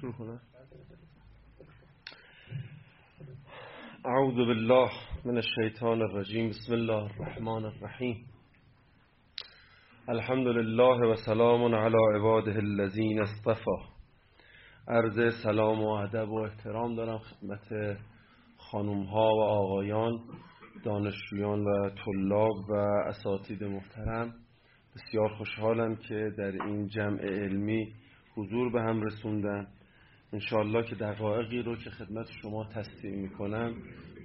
شروع کنم اعوذ بالله من الشیطان الرجیم. بسم الله الرحمن الرحیم. الحمد لله و سلام علی عباده الذین اصطفى عرض سلام و ادب و احترام دارم خدمت خانم ها و آقایان دانشجویان و طلاب و اساتید محترم. بسیار خوشحالم که در این جمع علمی حضور به هم رسوندن. انشاءالله که دقایقی رو که خدمت شما تصدیق می‌کنم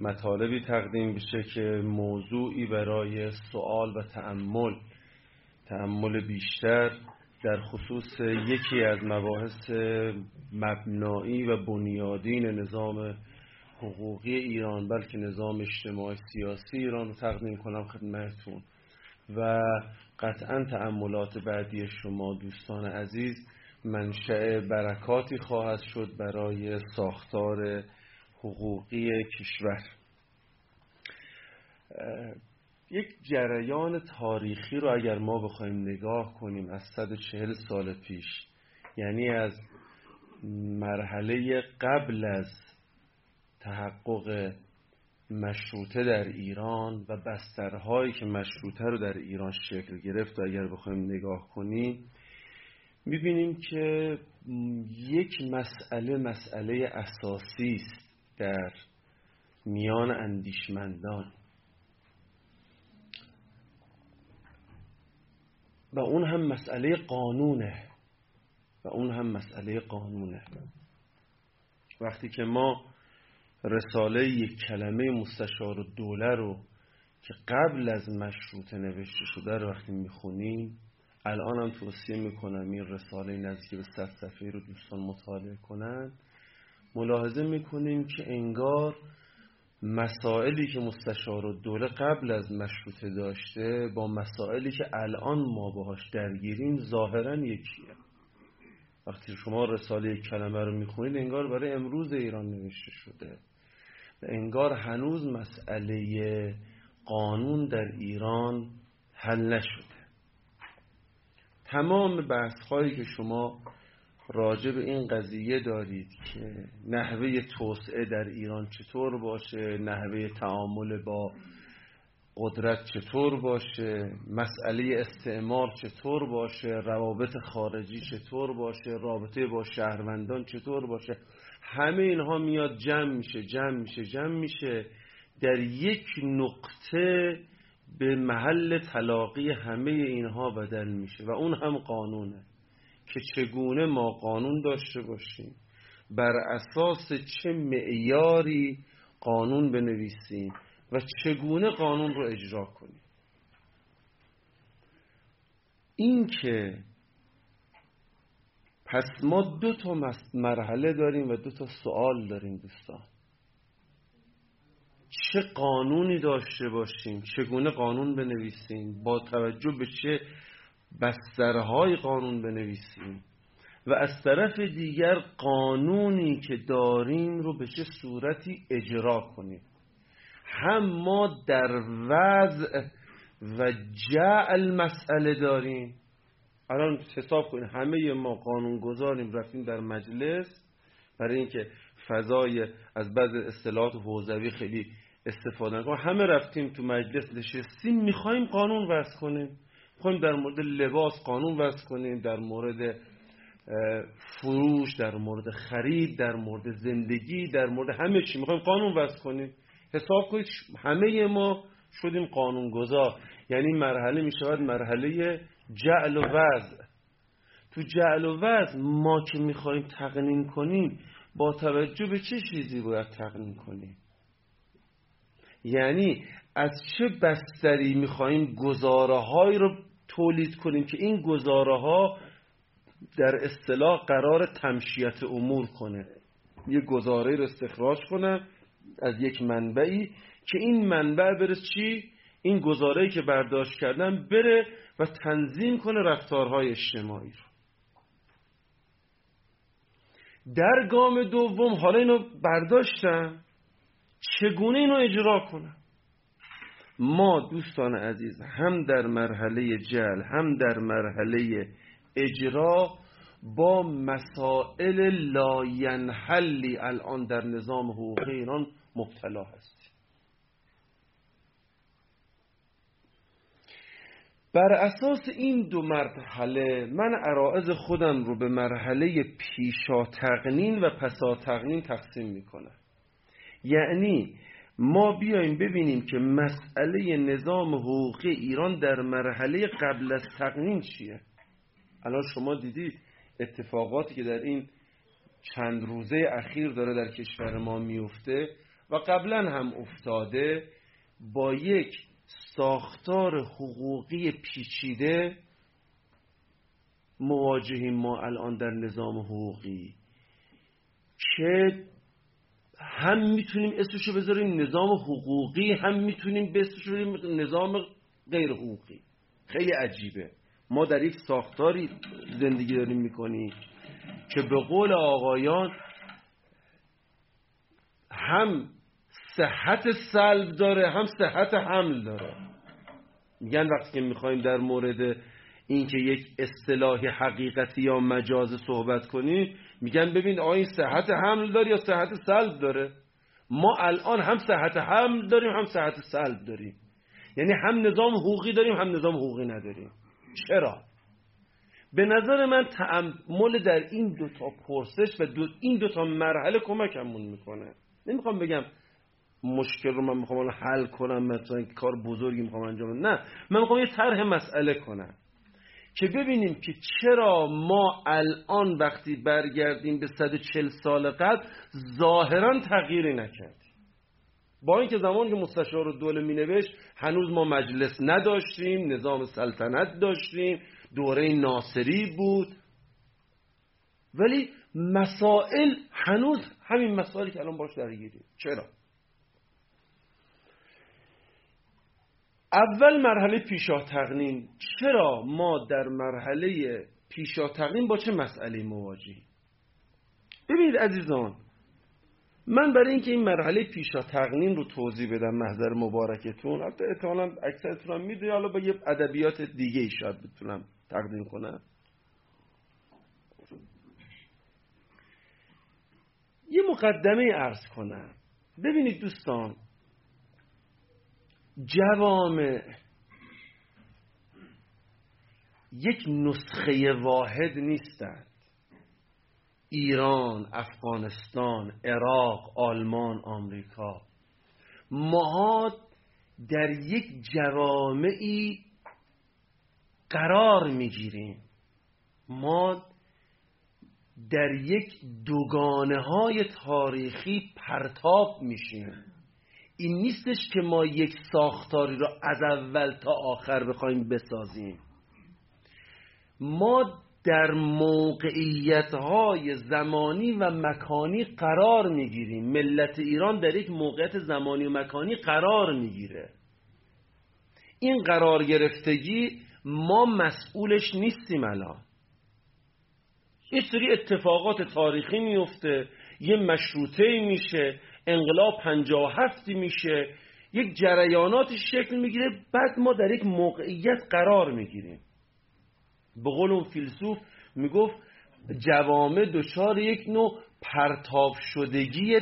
مطالبی تقدیم بشه که موضوعی برای سوال و تعمل تعمل بیشتر در خصوص یکی از مباحث مبنایی و بنیادین نظام حقوقی ایران بلکه نظام اجتماعی سیاسی ایران رو تقدیم کنم خدمتتون. و قطعا تعملات بعدی شما دوستان عزیز منشأ برکاتی خواهد شد برای ساختار حقوقی کشور. یک جریان تاریخی رو اگر ما بخوایم نگاه کنیم از 140 سال پیش یعنی از مرحله قبل از تحقق مشروطه در ایران و بسترهایی که مشروطه رو در ایران شکل گرفت و اگر بخوایم نگاه کنیم می‌بینیم که یک مسئله مسئله اساسی است در میان اندیشمندان. و اون هم مسئله قانونه. و اون هم مسئله قانونه. وقتی که ما رساله یک کلمه مستشار دوله رو که قبل از مشروطه نوشته شده رو وقتی می‌خونیم الان هم توصیه می‌کنم این رساله نزدیک به صد صفحه رو دوستان مطالعه کنن. ملاحظه می‌کنیم که انگار مسائلی که مستشار دوله قبل از مشروطه داشته با مسائلی که الان ما باهاش درگیریم ظاهرا یکیه. وقتی شما رساله کلمه رو می‌خونید انگار برای امروز ایران نوشته شده. و انگار هنوز مسئله قانون در ایران حل نشده. تمام بحث هایی که شما راجع به این قضیه دارید که نحوه توسعه در ایران چطور باشه نحوه تعامل با قدرت چطور باشه مسئله استعمار چطور باشه روابط خارجی چطور باشه رابطه با شهروندان چطور باشه همه اینها میاد جمع میشه جمع میشه جمع میشه. در یک نقطه به محل تلاقی همه اینها بدل میشه و اون هم قانونه که چگونه ما قانون داشته باشیم. بر اساس چه معیاری قانون بنویسیم و چگونه قانون رو اجرا کنیم. این که پس ما دو تا مرحله داریم و دو تا سوال داریم دوستان. چه قانونی داشته باشیم چگونه قانون بنویسیم با توجه به چه بسترهای قانون بنویسیم و از طرف دیگر قانونی که داریم رو به چه صورتی اجرا کنیم. هم ما در وضع و جعل مسئله داریم. الان حساب کنیم همه ما قانون گذاریم رفتیم در مجلس. برای اینکه فضای از بعض اصطلاحات حوزوی خیلی استفاده نکنیم همه رفتیم تو مجلس نشستیم می‌خوایم قانون وضع کنیم. می‌خوایم در مورد لباس قانون وضع کنیم در مورد فروش در مورد خرید در مورد زندگی در مورد همه چی. می‌خوایم قانون وضع کنیم. حساب کنید همه ما شدیم قانون گذار یعنی مرحله می‌شود مرحله جعل و وضع. تو جعل و وضع ما که می‌خوایم تقنین کنیم با توجه به چه چیزی باید تقنین کنیم؟ یعنی از چه بستری می‌خوایم گزاره های رو تولید کنیم که این گزاره ها در اصطلاح قرار تمشیت امور کنه. یه گزاره رو استخراج کنه از یک منبعی که این منبع بره چی؟ این گزاره که برداشت کردن بره و تنظیم کنه رفتارهای اجتماعی رو. در گام دوم حالا اینو برداشتن چگونه اینو اجرا کنن ما دوستان عزیز هم در مرحله جل هم در مرحله اجرا با مسائل لاینحلی الان در نظام حقوقی ایران مبتلا هست بر اساس این دو مرحله من عرائز خودم رو به مرحله پیشا تقنین و پسا تقنین تقسیم می‌کنم. یعنی ما بیایم ببینیم که مسئله نظام حقوقی ایران در مرحله قبل از تقنین چیه. الان شما دیدید اتفاقاتی که در این چند روزه اخیر داره در کشور ما میفته و قبلا هم افتاده با یک ساختار حقوقی پیچیده مواجهیم ما الان در نظام حقوقی. که هم می‌تونیم اسمشو بذاریم نظام حقوقی هم می‌تونیم اسمشو بذاریم نظام غیر حقوقی. خیلی عجیبه. ما در یک ساختاری زندگی داریم می‌کنیم که به قول آقایان هم صحت سلب داره هم صحت حمل داره. میگن وقتی که می‌خوایم در مورد اینکه یک اصطلاح حقیقتی یا مجاز صحبت کنیم میگن ببین آیا این صحت حمل داره یا صحت سلب داره؟ ما الان هم صحت حمل داریم هم صحت سلب داریم. یعنی هم نظام حقوقی داریم هم نظام حقوقی نداریم. چرا؟ به نظر من تعمل در این دو تا پرسش و دو این دو تا مرحله کمکمون می‌کنه. نمی‌خوام بگم مشکل رو من می‌خوام حل کنم مثلا کار بزرگی می‌خوام انجام نه من می‌خوام یه طرح مسئله کنم. که ببینیم که چرا ما الان وقتی برگردیم به 140 سال قبل ظاهرا تغییری نکردیم. با اینکه زمان که مستشار دوله می نوشت هنوز ما مجلس نداشتیم نظام سلطنت داشتیم دوره ناصری بود. ولی مسائل هنوز همین مسائلی که الان باش درگیریم. چرا؟ اول مرحله پیشا تقنین چرا ما در مرحله پیشا تقنین با چه مسئله مواجهیم؟ ببینید عزیزان من برای اینکه این مرحله پیشا تقنین رو توضیح بدم محضر مبارکتون البته احتمالا اکثرتون هم می‌دونی حالا با یه ادبیات دیگه ای شاید بتونم تقدیم کنم. یه مقدمه ارز کنم. ببینید دوستان جوامع. یک نسخه واحد نیستند. ایران، افغانستان، عراق، آلمان، آمریکا. ما در یک جوامعی قرار می‌گیریم. ما در یک دوگانه های تاریخی پرتاب میشیم. این نیستش که ما یک ساختاری را از اول تا آخر بخوایم بسازیم. ما در موقعیت های زمانی و مکانی قرار می‌گیریم. ملت ایران در یک موقعیت زمانی و مکانی قرار می‌گیره. این قرار گرفتگی ما مسئولش نیستیم الان. یه سری اتفاقات تاریخی میفته یه مشروطه میشه انقلاب پنجاه هفتی میشه یک جریاناتی شکل می‌گیره بعد ما در یک موقعیت قرار می‌گیریم. به قول اون فیلسوف می‌گفت جوامع دچار یک نوع پرتاب شدگی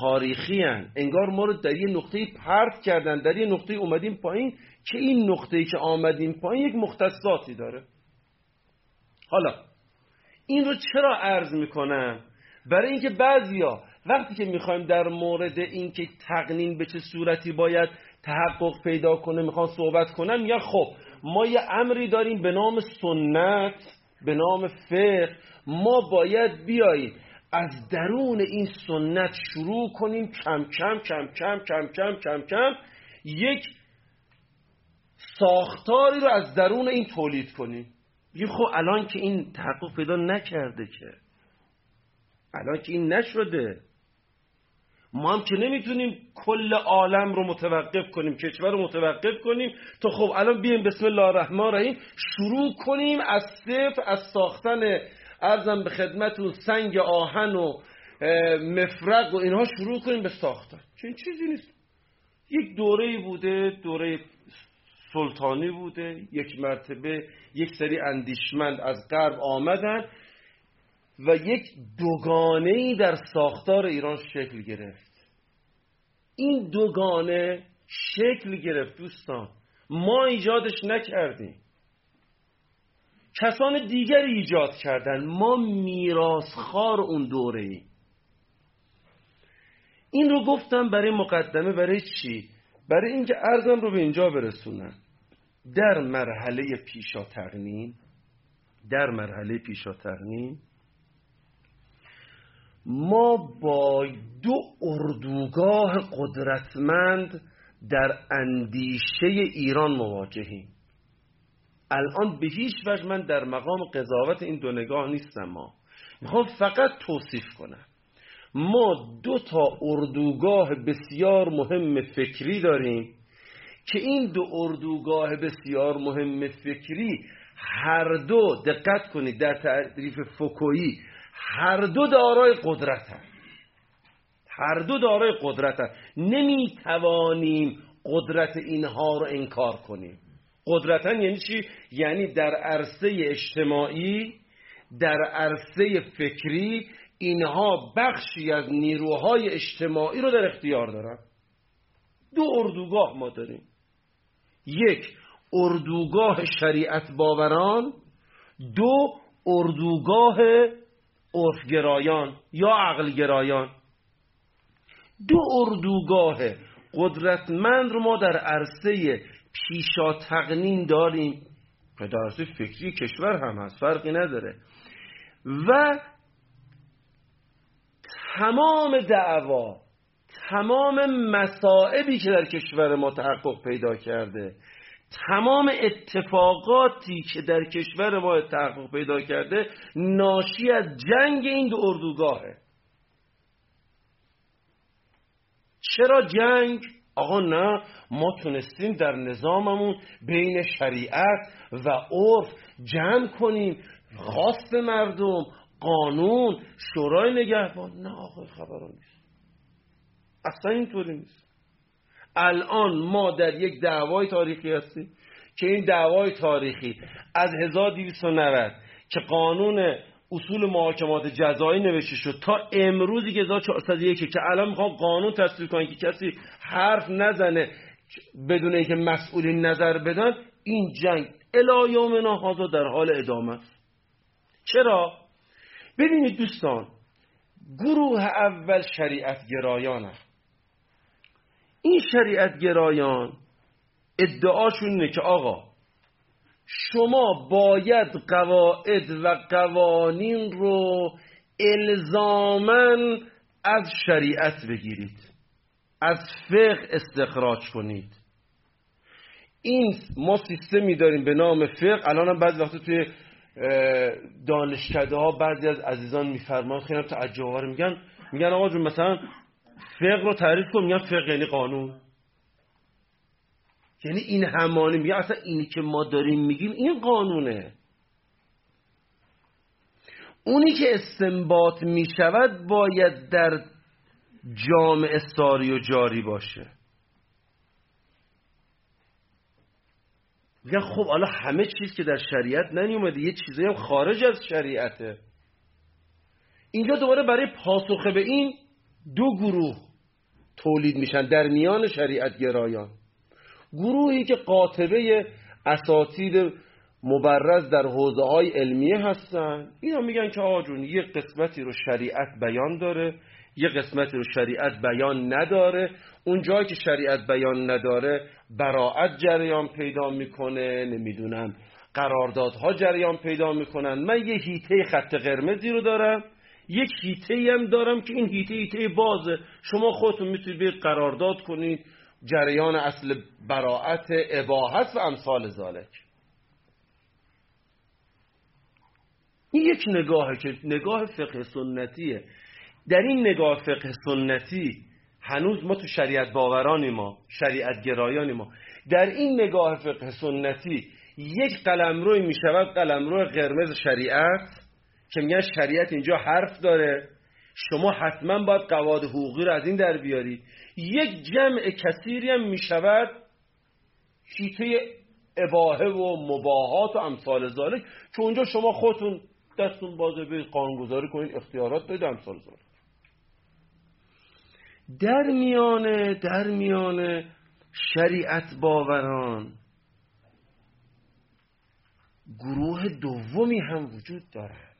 تاریخی هن. انگار ما رو در یه نقطه پرت کردن در یه نقطه اومدیم پایین که این نقطه که آمدیم پایین یک مختصاتی داره. حالا این رو چرا عرض می‌کنم؟ برای اینکه بعضیا وقتی که می‌خوایم در مورد اینکه تقنین به چه صورتی باید تحقق پیدا کنه می‌خوان صحبت کنم یا خب ما یه امری داریم به نام سنت به نام فقه. ما باید بیاییم از درون این سنت شروع کنیم کم کم کم کم کم کم کم کم یک ساختاری رو از درون این تولید کنیم. بگیم خب الان که این تحقق پیدا نکرده که. الان که این نشده. ما هم که نمی‌تونیم کل عالم رو متوقف کنیم کشور رو متوقف کنیم تا خب الان بیایم بسم الله الرحمن الرحیم شروع کنیم از صفر از ساختن ارزم به خدمتون سنگ آهن و مفرق و اینها شروع کنیم به ساختن. چه این چیزی نیست. یک دوره بوده دوره سلطانی بوده یک مرتبه یک سری اندیشمند از غرب آمدن. و یک دوگانه در ساختار ایران شکل گرفت. این دوگانه شکل گرفت دوستان. ما ایجادش نکردیم. کسان دیگری ایجاد کردن. ما میراسخار اون دوره ای این رو گفتم برای مقدمه برای چی؟ برای اینکه ارزم رو به اینجا برسونم. در مرحله پیشا تقنین در مرحله پیشا تقنین ما با دو اردوگاه قدرتمند در اندیشه ایران مواجهیم. الان به هیچ وجه من در مقام قضاوت این دو نگاه نیستم ما می‌خوام فقط توصیف کنم. ما دو تا اردوگاه بسیار مهم فکری داریم که این دو اردوگاه بسیار مهم فکری هر دو دقت کنید در تعریف فکویی هر دو دارای قدرت هست هر دو دارای قدرت هست نمی توانیم قدرت اینها رو انکار کنیم. قدرتا یعنی چی؟ یعنی در عرصه اجتماعی در عرصه فکری اینها بخشی از نیروهای اجتماعی رو در اختیار دارن. دو اردوگاه ما داریم. یک اردوگاه شریعت باوران. دو اردوگاه عرفگرایان یا عقلگرایان. دو اردوگاه قدرتمند رو ما در عرصه پیشا تقنین داریم. که در عرصه فکری کشور هم هست فرقی نداره. و تمام دعوا تمام مسائبی که در کشور ما تحقق پیدا کرده تمام اتفاقاتی که در کشور ما تحقق پیدا کرده ناشی از جنگ این دو اردوگاهه. چرا جنگ؟ آقا نه ما تونستیم در نظاممون بین شریعت و عرف جمع کنیم. خواست مردم قانون شورای نگهبان. نه آقا خبران نیست. اصلا اینطوری نیست. الان ما در یک دعوای تاریخی هستیم که این دعوای تاریخی از 1290 که قانون اصول محاکمات جزایی نوشته شد تا امروزی که 1401 که الان می‌خوام قانون تصویر کنن که کسی حرف نزنه بدون اینکه مسئولین نظر بدن این جنگ الی یومنا در حال ادامه است. چرا؟ ببینید دوستان گروه اول شریعت گرایان این شریعت گرایان ادعاشون اینه که آقا شما باید قواعد و قوانین رو الزامن از شریعت بگیرید از فقه استخراج کنید. این ما سیستمی داریم به نام فقه. الان هم بعضی وقتا توی دانشکده ها بعضی از عزیزان میفرمان خیلی تعجب میگن میگن آقا جون مثلا فقه رو تعریف کن میگن فقه یعنی قانون. یعنی این همانی میگه اصلا اینی که ما داریم میگیم این قانونه. اونی که استنباط می‌شود باید در جامعه ساری و جاری باشه. میگن خب حالا همه چیز که در شریعت ننیومده یه چیزایی هم خارج از شریعته. اینجا دوباره برای پاسخ به این دو گروه تولید میشن در میان شریعت گرایان. گروهی که قاطبه اساتید مبرز در حوزه های علمیه هستن. اینا میگن که آجون یه قسمتی رو شریعت بیان داره یه قسمتی رو شریعت بیان نداره. اون جایی که شریعت بیان نداره براعت جریان پیدا می‌کنه نمی‌دونم قراردادها جریان پیدا می‌کنن. من یه هیته خط قرمزی رو دارم. یک هیته هم دارم که این هیته هیته بازه. شما خودتون می‌تونید به قرارداد کنید. جریان اصل براعت اباحت و امثال ذالک این یک نگاهه که نگاه فقه سنتیه. در این نگاه فقه سنتی هنوز ما تو شریعت باورانی ما شریعت گرایانی ما در این نگاه فقه سنتی یک قلمروی می شود قلمرو قرمز شریعت. که میگن شریعت اینجا حرف داره. شما حتما باید قواعد حقوقی رو از این در بیارید. یک جمع کثیری هم می شود شیطه اباهه و مباهات و امثال ذالک که اونجا شما خودتون دستون بازه به قانونگذاری کنید اختیارات دارید امثال در میانه در میانه شریعت باوران گروه دومی هم وجود دارد.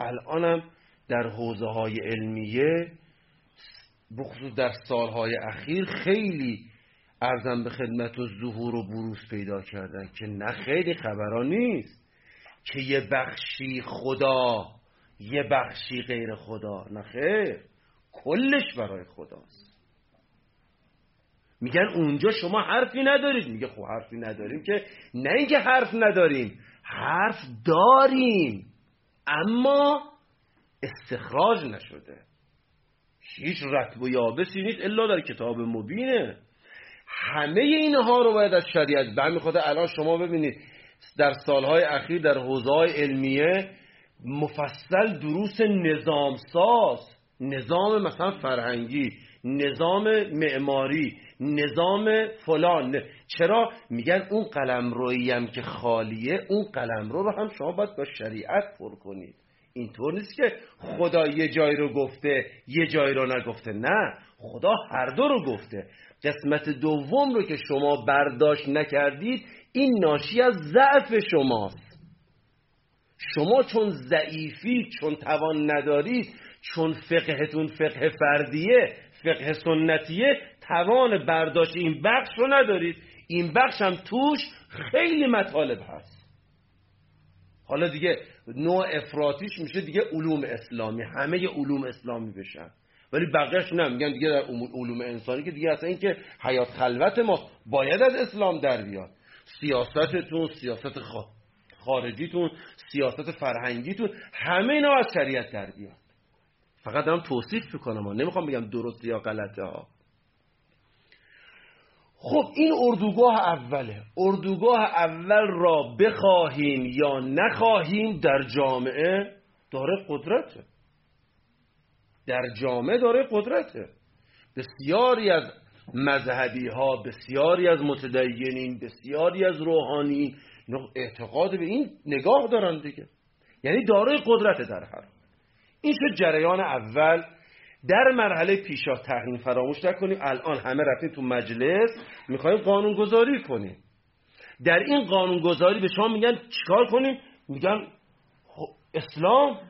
الانم در حوزه های علمیه بخصوص در سالهای اخیر خیلی ارزم به خدمت و ظهور و بروز پیدا کردن که نه خیلی خبران نیست که یه بخشی خدا یه بخشی غیر خدا. نه خیر کلش برای خداست. میگن اونجا شما حرفی ندارید. میگه خب حرفی نداریم که نه اینکه حرف نداریم حرف داریم. اما استخراج نشده. هیچ رتب و یابسی نیست الا در کتاب مبینه. همه اینها رو باید از شریعت برمیخواد. الان شما ببینید در سالهای اخیر در حوزه علمیه مفصل دروس نظام ساز نظام مثلا فرهنگی. نظام معماری نظام فلان. چرا؟ میگن اون قلم هم که خالیه اون قلم رو رو هم شما باید با شریعت پر کنید. اینطور نیست که خدا یه جای رو گفته یه جای رو نگفته. نه خدا هر دو رو گفته. قسمت دوم رو که شما برداشت نکردید این ناشی از ضعف شماست. شما چون ضعیفی چون توان ندارید چون فقهتون فقه فردیه فقه سنتیه توان برداشت این بخش رو ندارید. این بخش هم توش خیلی مطالب هست. حالا دیگه نوع افراتیش میشه دیگه علوم اسلامی. همه علوم اسلامی بشن. ولی بقیهش نه. میگن دیگه در علوم انسانی که دیگه اصلا این که حیات خلوت ما باید از اسلام در بیاد. سیاستتون سیاست خارجیتون سیاست فرهنگیتون همه اینا از شریعت در بیاد. فقط دارم توصیف می‌کنم. نمی‌خوام بگم درست یا غلطه ها. خب این اردوگاه اوله. اردوگاه اول را بخواهیم یا نخواهیم در جامعه داره قدرته. در جامعه داره قدرته. بسیاری از مذهبی ها بسیاری از متدینین بسیاری از روحانی اعتقاد به این نگاه دارن دیگه. یعنی دارای قدرت در هر این شد جریان اول. در مرحله پیشا تحریم فراموش نکنیم. الان همه رفتیم تو مجلس. می‌خوایم قانون گذاری کنیم. در این قانون گذاری به شما میگن چیکار کنیم؟ میگن خب اسلام.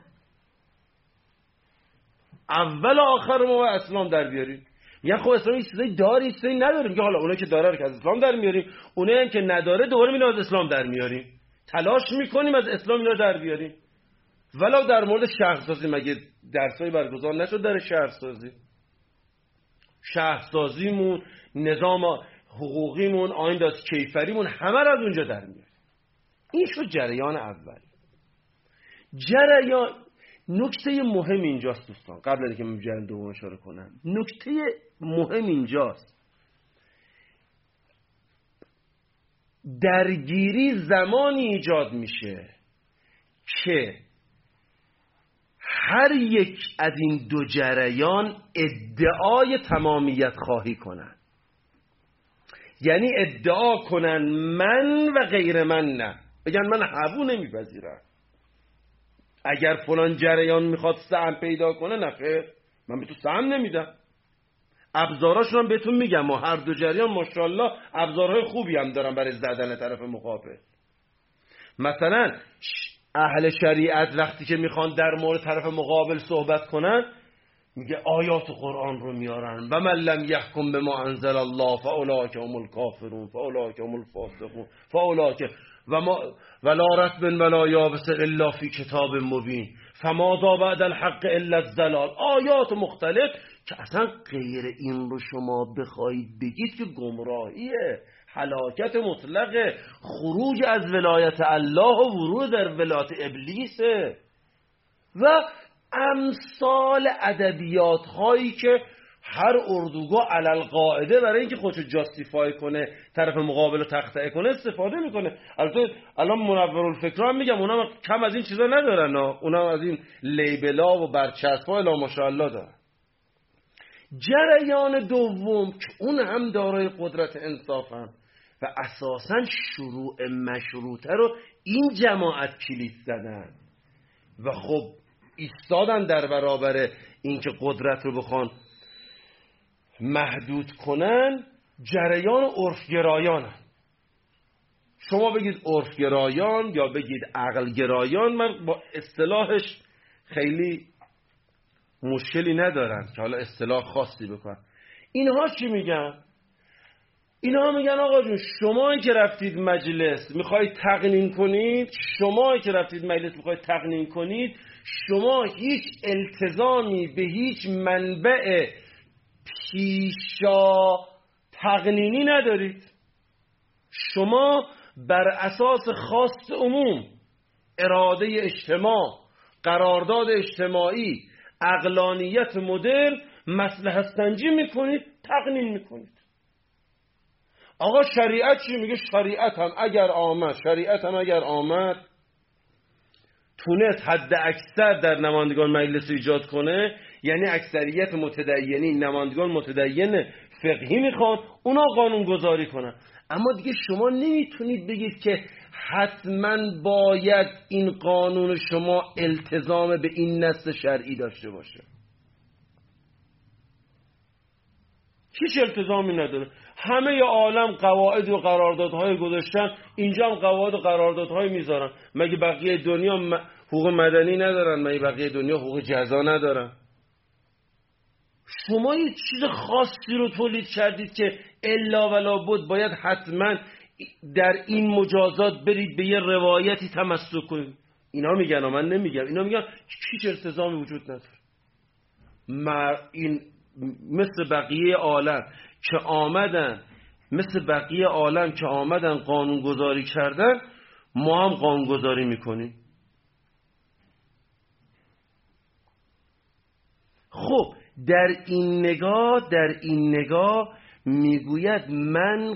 اول آخر ما اسلام در بیاریم. میگن خب اسلام چیزایی داری چیزایی نداره میگه حالا اونایی که داره که از اسلام در میاریم. اونایی که نداره دوباره میگن از اسلام در میاریم. تلاش می‌کنیم از اسلام اینا در بیاریم. ولو در مورد شهرسازی مگه درسایی برگزار نشد در شهرسازی؟ شهرسازیمون نظام حقوقیمون آین دست کیفریمون همه را از اونجا در میاد این شد جریان اول. جریان نکته مهم اینجاست دوستان. قبل اینکه من جریان دوم اشاره کنم. نکته مهم اینجاست. درگیری زمانی ایجاد میشه که هر یک از این دو جریان ادعای تمامیت خواهی کنند. یعنی ادعا کنن من و غیر من نه. بگن من حبو نمیپذیرم. اگر فلان جریان می‌خواد سهم پیدا کنه نخیر من به تو سهم نمیدم. ابزاراشون هم بهتون میگم. ما هر دو جریان ماشاءالله ابزارهای خوبی هم دارن برای زدن طرف مقابل مثلا اهل شریعت وقتی که می‌خوان در مورد طرف مقابل صحبت کنن میگه آیات قرآن رو میارن. و من لم یحکم به ما انزل الله فاولاک هم الکافرون فاولاک هم الفاسقون فاولاک و ما ولا رتب ولا یابس الا فی کتاب مبین. فماذا بعد الحق الا الزلال آیات مختلف که اصلا غیر این رو شما بخواهید بگید که گمراهیه. حلاکت مطلق خروج از ولایت الله و ورود در ولایت ابلیسه و امثال ادبیات هایی که هر اردوگاه علل قاعده برای اینکه خودشو جاستیفای کنه طرف مقابل رو تخته کنه استفاده می‌کنه. البته الان منور الفکر هم میگم اونا کم از این چیزا ندارن اونا از این لیبلا و برچسبا الا ماشاءالله دارن. جریان دوم که اون هم دارای قدرت انصاف و اساسا شروع مشروطه رو این جماعت کلید زدن. و خب ایستادن در برابر اینکه قدرت رو بخوان محدود کنن جریان عرفگرایانن. شما بگید عرفگرایان یا بگید عقلگرایان من با اصطلاحش خیلی مشکلی ندارن که حالا اصطلاح خاصی بکنن اینها چی میگن؟ اینها میگن آقا جون شما که رفتید مجلس می‌خواید تقنین کنید شما که رفتید مجلس می‌خواید تقنین کنید شما هیچ التزامی به هیچ منبع پیشا تقنینی ندارید. شما بر اساس خواست عموم اراده اجتماع قرارداد اجتماعی اقلانیت مدل مسئله سنجی می‌کنید تقنین می‌کنید. آقا شریعت چی میگه؟ شریعت هم اگر آمد شریعت هم اگر آمد. تونست حد اکثر در نمایندگان مجلس ایجاد کنه یعنی اکثریت متدینی نمایندگان متدین فقهی می‌خوان اونا قانون گذاری کنن. اما دیگه شما نمی‌تونید بگید که حتما باید این قانون شما التزام به این نسل شرعی داشته باشه. هیچ التزامی نداره. همه عالم قواعد و قراردادهای گذاشتن اینجا هم قواعد و قراردادهای می‌ذارن. مگه بقیه دنیا حقوق مدنی ندارن؟ مگه بقیه دنیا حقوق جزا ندارن؟ شما یه چیز خاصی رو تولید کردید که الا ولا بود باید حتما در این مجازات برید به یه روایتی تمسک کنید. اینا میگن و من نمیگم. اینا میگن هیچ التزامی وجود نداره. این مثل بقیه عالم که آمدن مثل بقیه عالم که آمدن قانون گذاری کردن ما هم قانون گذاری می‌کنیم. خب در این نگاه در این نگاه می‌گوید من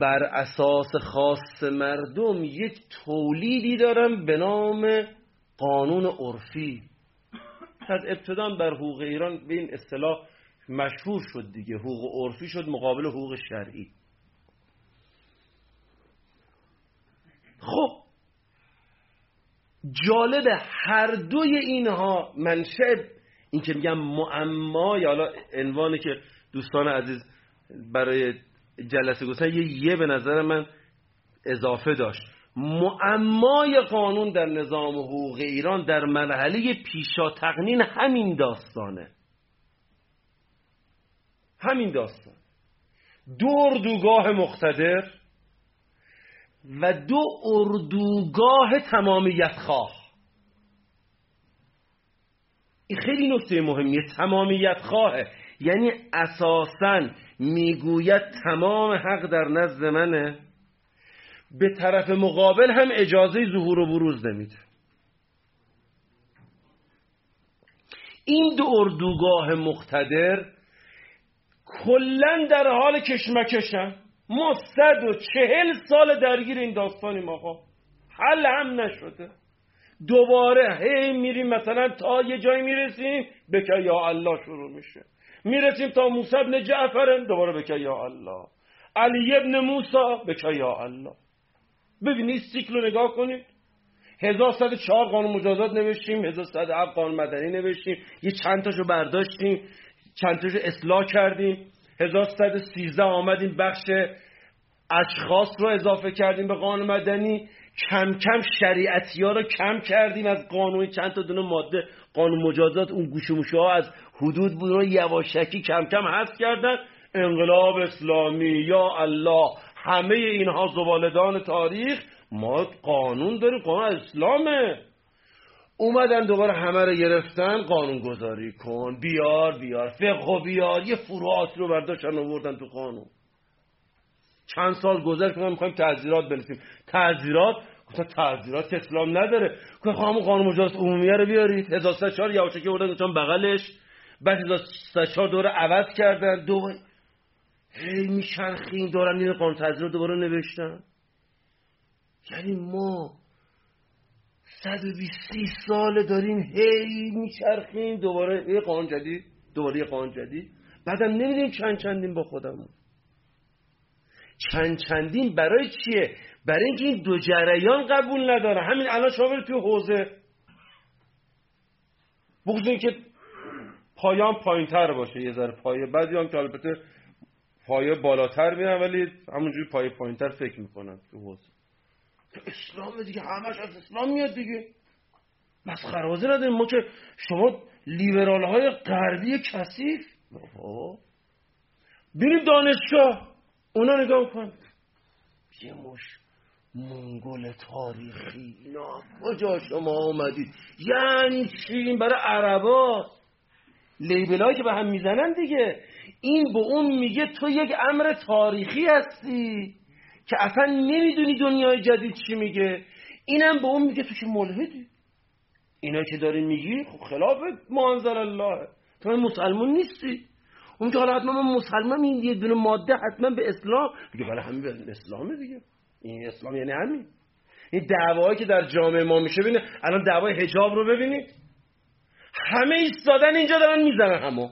بر اساس خاص مردم یک تولیدی دارم به نام قانون عرفی. از ابتدا بر حقوق ایران به این اصطلاح مشهور شد دیگه. حقوق عرفی شد مقابل حقوق شرعی. خب جالبه هر دوی اینها منشأ این که میگم معما یا حالا عنوانی که دوستان عزیز برای جلسه گفتن یه یه به نظر من اضافه داشت. معمای قانون در نظام حقوق ایران در مرحله پیشا تقنین همین داستانه. همین داستان. دو اردوگاه مقتدر و دو اردوگاه تمامیت خواه این خیلی نکته مهمیه تمامیت خواهه یعنی اساسا می‌گوید تمام حق در نزد منه. به طرف مقابل هم اجازه ظهور و بروز نمیده. این دو اردوگاه مقتدر کلا در حال کشمکشن. ما صد و چهل سال درگیر این داستانیم آقا. حل هم نشده. دوباره هی میریم مثلا تا یه جایی می‌رسیم بکه یا الله شروع میشه. می‌رسیم تا موسی ابن جعفر دوباره بکه یا الله. علی ابن موسی بکه یا الله. ببینید سیکل رو نگاه کنید. 1104 قانون مجازات نوشتیم 1107 قانون مدنی نوشتیم یه چند تاشو برداشتیم چند تاشو اصلاح کردیم 1113 آمدیم بخش اشخاص رو اضافه کردیم به قانون مدنی. کم کم شریعتی ها رو کم کردیم از قانون چند تا دونه ماده قانون مجازات اون گوشموشه ها از حدود بود رو یواشکی کم کم حذف کردن. انقلاب اسلامی یا الله همه اینها زبالدان تاریخ ما قانون داریم قانون اسلامه. اومدن دوباره همه رو گرفتن قانون گذاری کن بیار بیار فقه و بیار یه فروعات رو برداشتن آوردن تو قانون. چند سال گذشت که ما می‌خوایم تعذیرات برسیم تعذیرات تعذیرات اسلام نداره. که همون قانون مجازات عمومیه رو بیارید. 1304 یواشکی بردن گفتن بغلش. بعد 1304 دوره عوض کردن. دوباره هی میچرخیم دارن این قانون تعذیرات دوباره نوشتن یعنی ما 120 سال داریم هی میچرخیم دوباره یه قانون جدید دوباره یه قانون جدید. بعدم نمی‌دونیم چند چندیم با خودمون. چند چندین برای چیه؟ برای اینکه این دو جریان قبول نداره. همین الان شما برید توی حوزه. بگذارین که پایان پایین تر باشه یه ذره پایه. بعضی هم که البته پایه بالاتر میرن ولی همونجوری پایه پایین تر فکر می‌کنن تو حوزه. اسلام دیگه همش از اسلام میاد دیگه. مسخره نداریم ما که شما لیبرال های غربی کثیف. بریم دانشگاه اونا نگاه کن. یه مش منگل تاریخی. اینا کجا شما آمدید یعنی چی؟ این برای عربا. لیبل که به هم می‌زنن دیگه. این به اون میگه تو یک امر تاریخی هستی که اصلا نمی‌دونی دنیای جدید چی میگه. اینم به اون میگه تو که ملحدی؟ اینا که داری میگی خب خلاف منزل الله. تو مسلمون نیستی. اون که حالا حتما من مسلمان این یه دونه ماده حتما به اسلام. دیگه بله همین به اسلامه دیگه. این اسلام یعنی همین. این دعوایی که در جامعه ما میشه ببینه الان دعوای حجاب رو ببینید همه ایستادن اینجا دارن می‌زنن همو.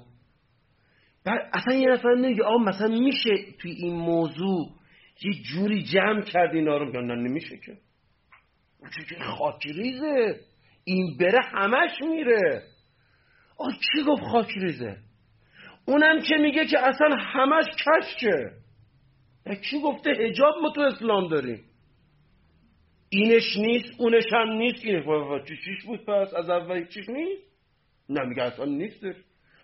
اصلا یه نفر میگه آقا مثلا میشه توی این موضوع یه جوری جمع کرد اینا رو؟ نه نمیشه که. چه خاکی ریزه این بره همش میره. آ چی گفت خاکی ریزه اونم که میگه که اصلا همش کشکه. کی گفته هجاب ما تو اسلام داریم؟ اینش نیست اونش هم نیست. اینه چیش بود پس؟ از اول چیش نیست؟ نه میگه اصلا نیستش.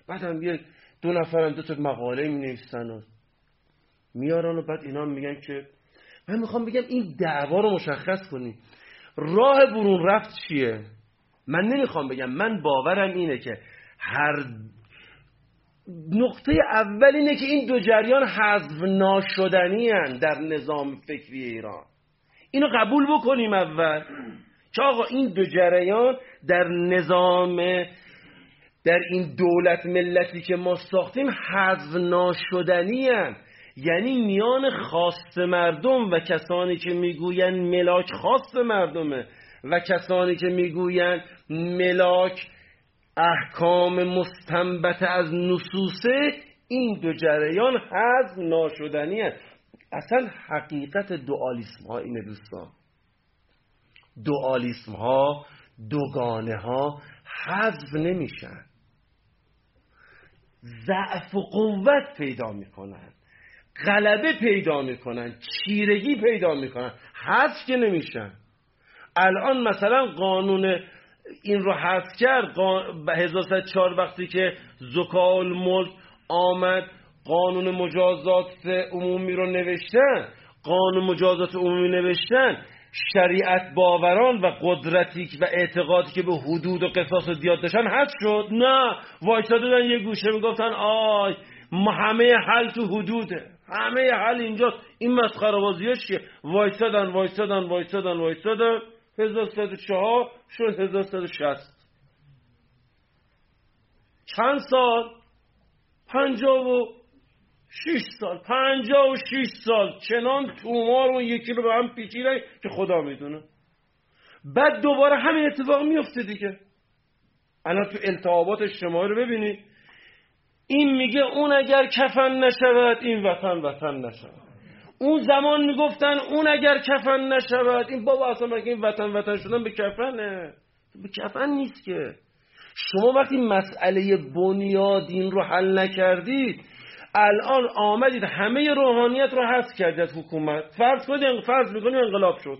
بعد هم دو نفرم دو تا مقاله می نویسن و میارن و بعد اینا میگن که من می‌خوام بگم این دعوا رو مشخص کنیم راه برون رفت چیه؟ من نمی‌خوام بگم. من باورم اینه که هر نقطه اول اینه که این دو جریان حذف ناشدنی در نظام فکری ایران. اینو قبول بکنیم اول. که آقا این دو جریان در نظام در این دولت ملتی که ما ساختیم حذف ناشدنی یعنی میان خاص مردم و کسانی که می‌گوین ملاک خاص مردمه و کسانی که می‌گوین ملاک احکام مستنبت از نصوصه این دو جریان حذف ناشدنی اصلا حقیقت دوالیسم ها اینه دوستان. دوالیسم ها دوگانه ها حذف نمیشن. ضعف و قوت پیدا می‌کنن. غلبه پیدا می‌کنن چیرگی پیدا می‌کنن. حذف که نمیشن. الان مثلا قانون این رو حذف کرد به 1104 وقتی که زکال ملک آمد قانون مجازات عمومی رو نوشتن قانون مجازات عمومی نوشتن. شریعت باوران و قدرتی و اعتقادی که به حدود و قصاص و دیاد داشتن حد شد. نه وایساده دادن یه گوشه می‌گفتن آی همه حل تو حدوده. همه حل اینجاست. این مسخره بازی چیه؟ وایسادن وایسادن وایسادن وایسادن 1104 شد 1160 چند سال؟ پنجاه و شیش سال پنجاه و شیش سال چنان تومار اون یکی رو به هم پیچیدن که خدا می‌دونه. بعد دوباره همین اتفاق میفته دیگه. الان تو التهابات اجتماعی رو ببینید این میگه اون اگر کفن نشود این وطن وطن نشود. اون زمان می‌گفتن اون اگر کفن نشود این بابا اصلا این وطن وطن شدن به کفنه؟ به کفن نیست که. شما وقتی مسئله بنیادین رو حل نکردید الان آمدید همه روحانیت رو حذف کردید از حکومت. فرض کنید فرض می‌کنید انقلاب شد.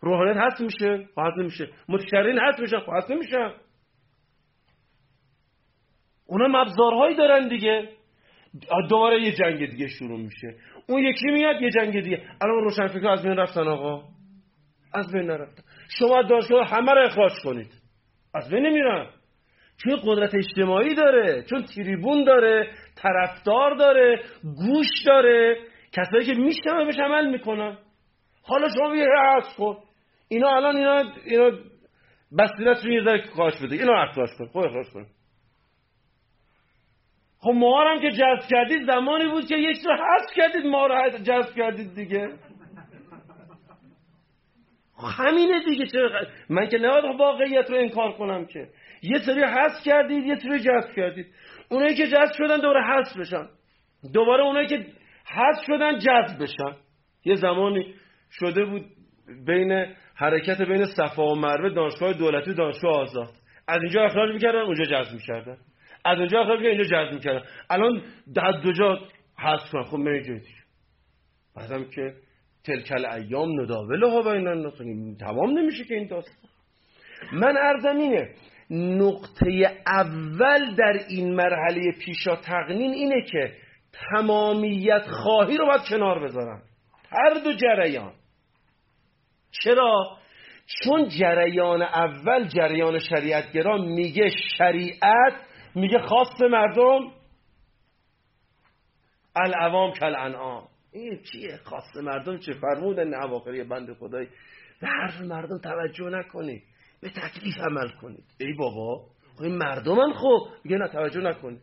روحانیت حذف میشه؟ خب حذف میشه متشرین حذف میشن؟ خب حذف میشن اونا مبزارهایی دارن دیگه. دوباره یه جنگ دیگه شروع میشه. اون یکی میاد یه جنگ دیگه. الان روشنفکر از بین رفتن آقا. از بین نرفتن. شما دانشگاه همه رو اخراج کنید. از بین نمیرن. چون قدرت اجتماعی داره؟ چون تریبون داره طرفدار داره گوش داره. کسایی که میشنوه بهش عمل می‌کنن. حالا شما یه عکس کن. اینا الان اینا اینا بسیرت رو یه ذره کاش بده. اینا اخراج کن خود اخراج کن. خب ما هم که جذب کردید زمانی بود که یک رو حذف کردید ما رو جذب کردید دیگه. همینه دیگه چرا من که نباید واقعیت رو انکار کنم که. یه سری حذف کردید یه سری جذب کردید. اونایی که جذب شدن دوباره حذف بشن. دوباره اونایی که حذف شدن جذب بشن. یه زمانی شده بود بین حرکت بین صفا و مروه دانشگاه دولتی دانشگاه آزاد. از اینجا اخراج می‌کردن اونجا جذب می‌کردن. از اونجا اخراج می‌کردن اینجا جذب می‌کردن. الان در دو جا حذف کنن خب جای بعدم که تلکل ایام نداوله ها بین تمام نمیشه که این داستان. من ارزم اینه نقطه اول در این مرحله پیشا تقنین اینه که تمامیت خواهی رو باید کنار بذارن. هر دو جریان. چرا؟ چون جریان اول جریان شریعتگرا میگه شریعت میگه خواست مردم. العوام کل انعام این چیه خواست مردم چه فرمودن اواخری بند خدای به حرف مردم توجه نکنید به تکلیف عمل کنید. ای بابا. خب این مردمن خب. میگه نه توجه نکنید.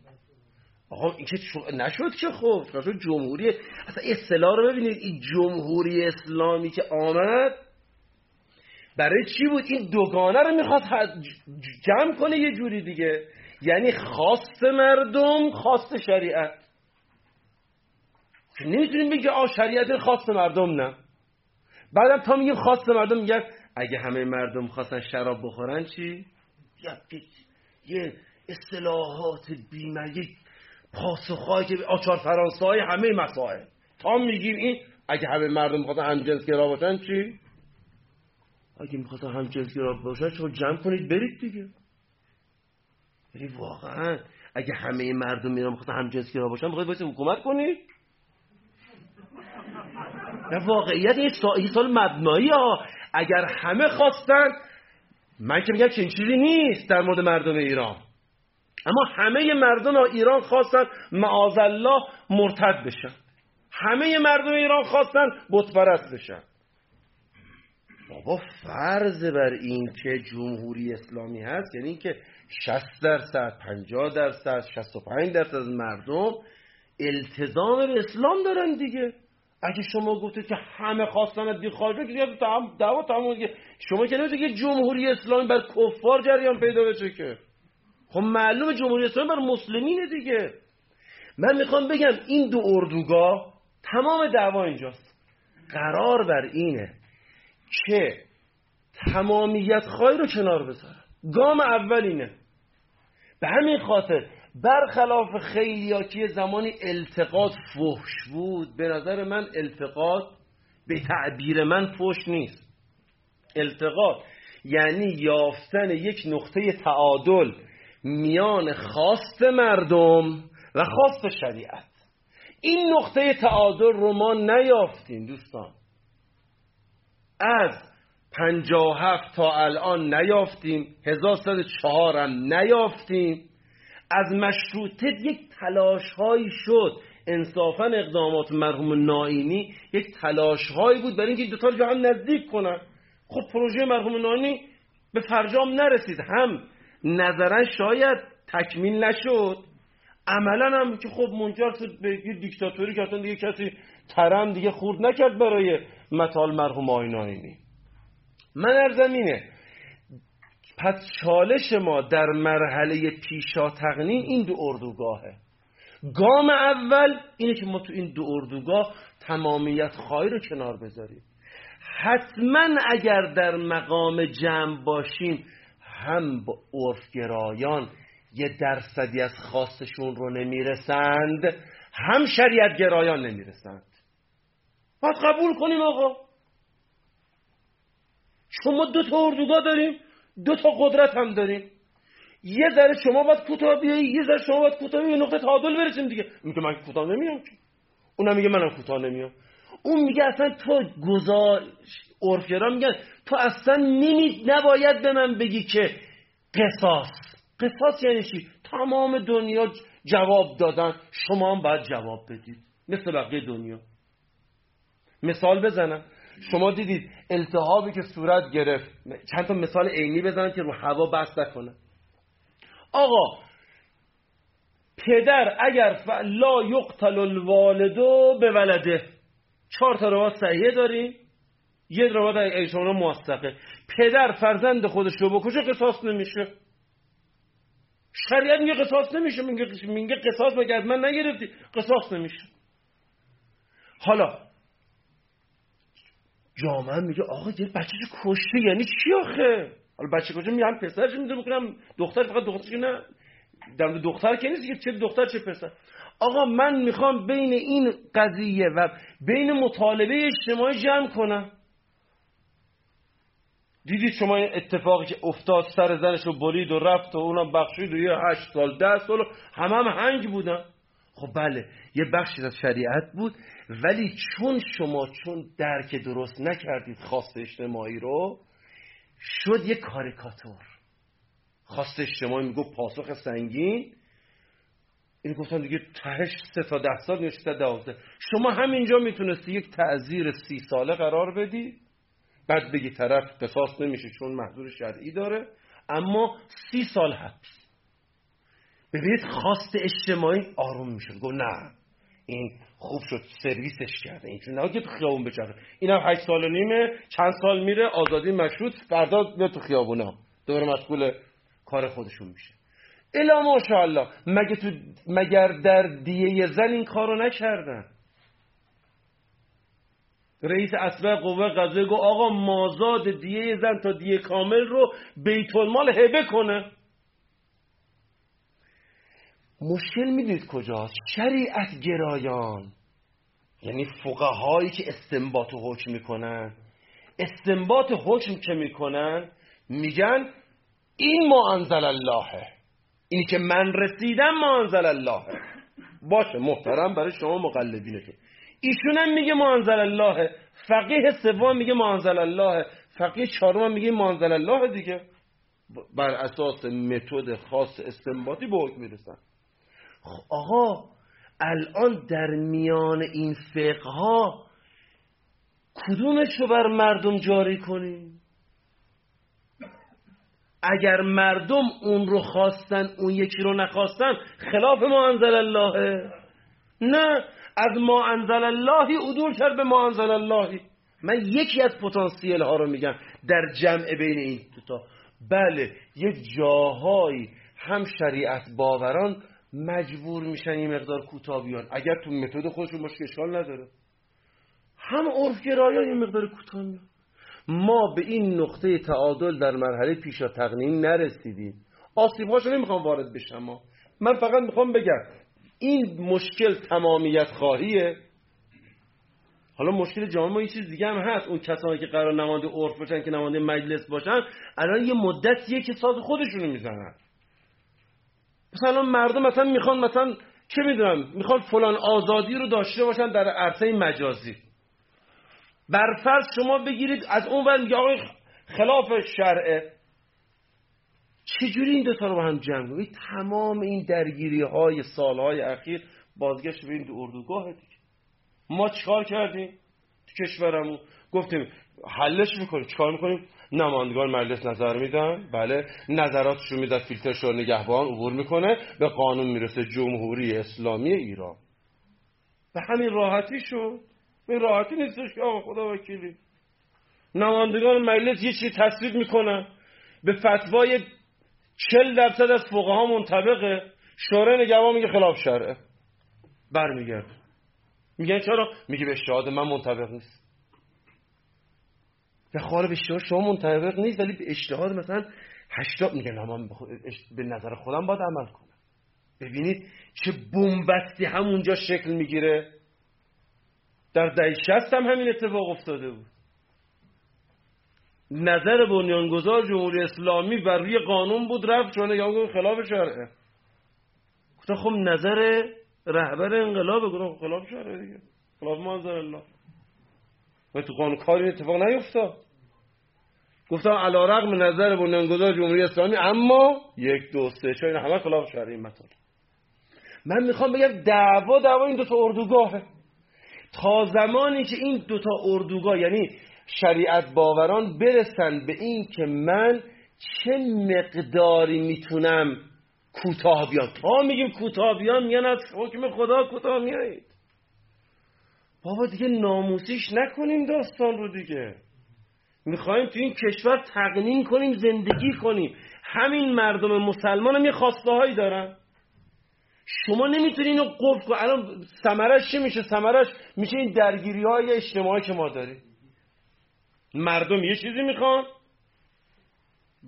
آقا این که نشد که خب؟ نشد جمهوری اصلا اصطلاح رو ببینید. این جمهوری اسلامی که آمد برای چی بود؟ این دوگانه رو می‌خواد جمع کنه یه جوری دیگه. یعنی خواست مردم خواست شریعت. نمی‌تونیم بگه آ شریعت خواست مردم نه. بعدم تا میگیم خواست مردم میگن اگه همه مردم خواستن شراب بخورن چی؟ یه اصطلاحات بیمه یک پاسخهایی که آچار فرانسه همه مسائل. تا میگیم این اگه همه مردم خواستن هم جنس گرا باشن چی؟ اگه می‌خواستن هم جنس گرا باشن شما جمع کنید؟ برید دیگه. یعنی واقعا اگه همه مردم میرن می‌خواستن هم جنس گرا باشن می‌خواید باید حکومت کنید؟ نه واقعیت این سال مبنایی ها. اگر همه خواستن من که میگم چنین چیزی نیست در مورد مردم ایران. اما همه مردم ایران خواستن معاذالله مرتد بشن. همه مردم ایران خواستن بتپرست بشن. بابا فرض بر این که جمهوری اسلامی هست یعنی که 60 درصد 50 درصد 65 درصد از مردم التزام به اسلام دارن دیگه. اگه شما گفتید که همه خواستن از خارج که دعوا تمام شما که نمیشه که جمهوری اسلامی بر کفار جریان پیدا بشه که. خب معلوم جمهوری اسلامی بر مسلمینه دیگه. من می‌خوام بگم این دو اردوگاه تمام دعوا اینجاست. قرار بر اینه که تمامیت خواهی رو کنار بذارن. گام اول اینه. به همین خاطر برخلاف خیلیاتی زمانی التقاط فحش بود به نظر من التقاط به تعبیر من فحش نیست. التقاط یعنی یافتن یک نقطه تعادل میان خواست مردم و خواست شریعت. این نقطه تعادل رو ما نیافتیم دوستان. از پنجاه هفت تا الان نیافتیم هزار چهار هم نیافتیم. از مشروطه یک تلاش هایی شد. انصافا اقدامات مرحوم نائینی یک تلاش هایی بود برای اینکه دوتا رو هم نزدیک کنن. خب پروژه مرحوم نائینی به فرجام نرسید. هم نظرا شاید تکمیل نشد. عملا هم که خب منجر شد به یه دیکتاتوری که دیگه کسی ترم دیگه خورد نکرد برای مطال مرحوم آیناینی من ارزم اینه پس چالش ما در مرحله پیشا تقنین این دو اردوگاهه. گام اول اینه که ما تو این دو اردوگاه تمامیت خواهی رو کنار بذاریم. حتما اگر در مقام جمع باشیم هم با عرفگرایان یه درصدی از خواستشون رو نمی‌رسند هم شریعت گرایان نمی‌رسند. باید قبول کنیم آقا. چون ما دو تا اردوگاه داریم دو تا قدرت هم داریم. یه ذره شما باید کوتاه بیایی یه ذره شما باید کوتاه یه نقطه تعادل برسیم دیگه. میگه من کوتاه نمیام اونم میگه منم کوتاه نمیام. اون میگه اصلا تو گذار عرفگرا میگن تو اصلا نمی نباید به من بگی که قصاص. قصاص یعنی چی؟ تمام دنیا جواب دادن. شما هم باید جواب بدید. مثل بقیه دنیا. مثال بزنم. شما دیدید التهابی که صورت گرفت. چند تا مثال عینی بزنم که رو هوا بس نکنه. آقا پدر اگر لا یقتل الوالدو به ولده. چهار تا روایت صحیحه داریم یه روایت ایشان موثقه. پدر فرزند خودش رو بکشه قصاص نمیشه. شریعت میگه قصاص نمیشه میگه میگه قصاص مگه من نگرفتی؟ قصاص نمیشه. حالا جامعه میگه آقا یه بچه کشته یعنی چی آخه؟ حالا بچه کشته میگه هم پسرش میده می‌کنم؟ دختر فقط دخترش نه؟ در دختر که نیست چه دختر چه پسر؟ آقا من می‌خوام بین این قضیه و بین مطالبه اجتماعی جمع کنم. دیدید شما این اتفاقی که افتاد سر زنش رو برید و رفت و اونم بخشید و یه هشت سال ده سال همه هم هنگ بودن. خب بله یه بخشی از شریعت بود. ولی چون شما چون درک درست نکردید خواست اجتماعی رو شد یه کاریکاتور. خواست اجتماعی میگو پاسخ سنگین. این گفتن دیگه تهش سه تا ده سال نشسته دوازده. شما همینجا می‌تونستی یک تعذیر سی ساله قرار بدی. بعد بگی طرف قصاص نمیشه چون محضور شرعی داره. اما سی سال حبس. ببینید خواست اجتماعی آروم می‌شد گفت نه. این خوب شد سرویسش کرده. این چون که تو خیابون بچره این هم هشت سال و نیمه چند سال میره آزادی مشروط فردا به تو خیابونا. دور مشغول کار خودشون میشه. الا ماشاءالله. مگه تو مگر در دیه زن این کارو نکردن؟ رئیس اصبع قوه قضاییه گفت آقا مازاد دیه زن تا دیه کامل رو بیت المال هبه کنه. مشکل می‌دونید کجاست؟ شریعت گرایان. یعنی فقهایی که استنباط و حکم می‌کنن. استنباط حکم که می‌کنن میگن این ما انزل اللهه اینی که من رسیدم ما انزل اللهه باشه محترم برای شما مقلدینه که. ایشون هم میگه ما انزل الله. فقیه سوم میگه ما انزل الله. فقیه چهارم میگه ما انزل الله دیگه. بر اساس متد خاص استنباطی به حکم می‌رسن. آقا الان در میان این فقه ها کدومش رو بر مردم جاری کنیم؟ اگر مردم اون رو خواستن اون یکی رو نخواستن خلاف ما انزل الله. نه از ما انزل اللهی عدول کرد به ما انزل اللهی. من یکی از پتانسیل ها رو میگم در جمع بین این دوتا. بله یک جاهایی هم شریعت باوران مجبور میشن این مقدار کوتاه بیان. اگر تو متد خودشون باشه اشکال نداره. هم عرف گرایان این مقدار کوتاه ما به این نقطه تعادل در مرحله پیشا تقنین نرسیدیم. آسیب هاشو نمی‌خوام وارد بشم ما من فقط می‌خوام بگم این مشکل تمامیت خواهیه. حالا مشکل جامعه ما یه چیز دیگه هم هست. اون کسانی که قرار نماینده عرف باشن که نماینده مجلس باشن الان یه مدتیه که ساز خودشونو می‌زنن. مثلا مردم مثلا می‌خوان مثلا چه می‌دونم می‌خوان فلان آزادی رو داشته باشن در عرصه مجازی. برفرض شما بگیرید از اون ور میگه خلاف شرعه چجوری این دوتا رو با هم جمع کنید تمام این درگیری های سالهای اخیر بازگشت به این دو اردوگاه دیگه. ما چیکار کردیم تو کشورمون؟ گفتیم حلش می‌کنیم. چیکار می‌کنیم؟ نمایندگان مجلس نظر میدن؟ بله. نظراتشون میدن فیلترش رو نگهبان عبور می‌کنه به قانون می‌رسه جمهوری اسلامی ایران. به همین راحتی شد به راحتی نیستش که آقا خدا وکیلی. نمایندگان مجلس یه چی تصویب می‌کنن. به فتوای چل درصد از فقها ها منطبقه. شورای نگهبان میگه خلاف شرعه. برمیگرد میگن چرا؟ میگه به شهاد من منطبق نیست. به خواهر به شما منطبق نیست ولی به اشتهاد مثلا هشتاد میگن. من به نظر خودم باید عمل کنم. ببینید چه بومبستی همونجا شکل می‌گیره. در دهه هم همین اتفاق افتاده بود. نظر بنیانگذار جمهوری اسلامی بر روی قانون بود رفت چون یا خلاف شرعه. گفتن خب نظر رهبر انقلاب گفتن خب خلاف شرعه دیگه. خلاف منظر الله. و تو قانون کاری اتفاق نیفتاد. گفتم علا رقم نظر بنیانگذار جمهوری اسلامی اما یک دو سه چه همه خلاف شرعی مطال من می‌خوام بگم دعوا دعوا این دو تا اردوگاهه. تا زمانی که این دوتا اردوگاه یعنی شریعت باوران برسن به این که من چه مقداری می‌تونم کوتاه بیام. تا میگیم کوتاه بیام میگن از حکم خدا کوتاه میایید بابا دیگه ناموسیش نکنیم داستان رو دیگه. می‌خوایم تو این کشور تقنین کنیم زندگی کنیم. همین مردم مسلمان هم یه خواسته هایی دارن. شما نمی‌تونی اینو قفل کن الان ثمرش چی میشه؟ ثمرش میشه این درگیری های اجتماعی که ما داریم. مردم یه چیزی می‌خوان.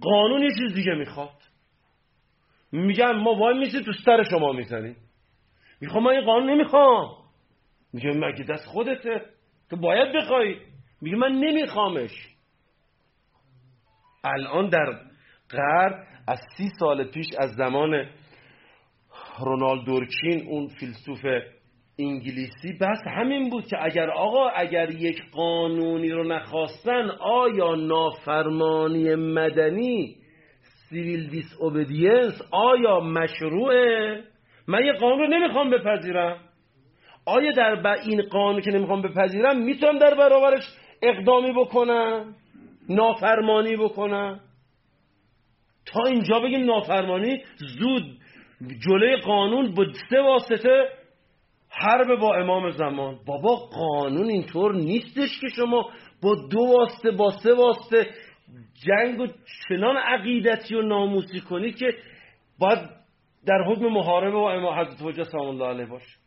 قانون یه چیز دیگه می‌خواد. میگن ما وای میسی تو سر شما می‌زنیم. می‌خوام من این قانون نمی‌خوام. میگه مگه دست خودته؟ تو باید بخوای. میگه من نمیخوامش. الان در غرب از سی سال پیش از زمان رونالد دورکین اون فیلسوف انگلیسی بس همین بود که اگر آقا اگر یک قانونی رو نخواستن آیا نافرمانی مدنی سیویل دیس آیا مشروعه من یه قانون رو نمی‌خوام بپذیرم. آیا در این قانون که نمی‌خوام بپذیرم می‌تونم در برابرش اقدامی بکنم؟ نافرمانی بکنم؟ تا اینجا بگیم نافرمانی زود جلوی قانون با سه واسطه حرب با امام زمان. بابا قانون اینطور نیستش که شما با دو واسطه با سه واسطه جنگ و چنان عقیدتی و ناموسی کنی که باید در حکم محاربه و امام حضرت حجه سلام باشه.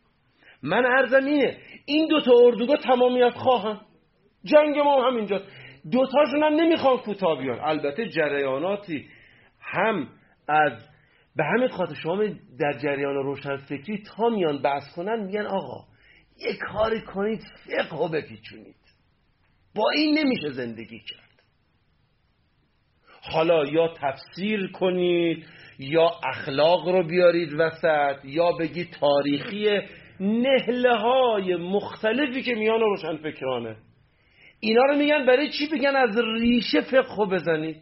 من عرضم اینه این دوتا اردوگاه تمامیت خواهم جنگ ما هم همینجاست دوتاشون هم نمی‌خوان کوتاه بیان. البته جریاناتی هم از به همین خاطر شما در جریان روشنفکری تا میان بحث کنن میگن آقا یه کاری کنید فقه رو بپیچونید. با این نمیشه زندگی کرد. حالا یا تفسیر کنید یا اخلاق رو بیارید وسط یا بگید تاریخی نهله های مختلفی که میان روشنفکرانه اینا رو میگن برای چی بگن از ریشه فقه بزنید؟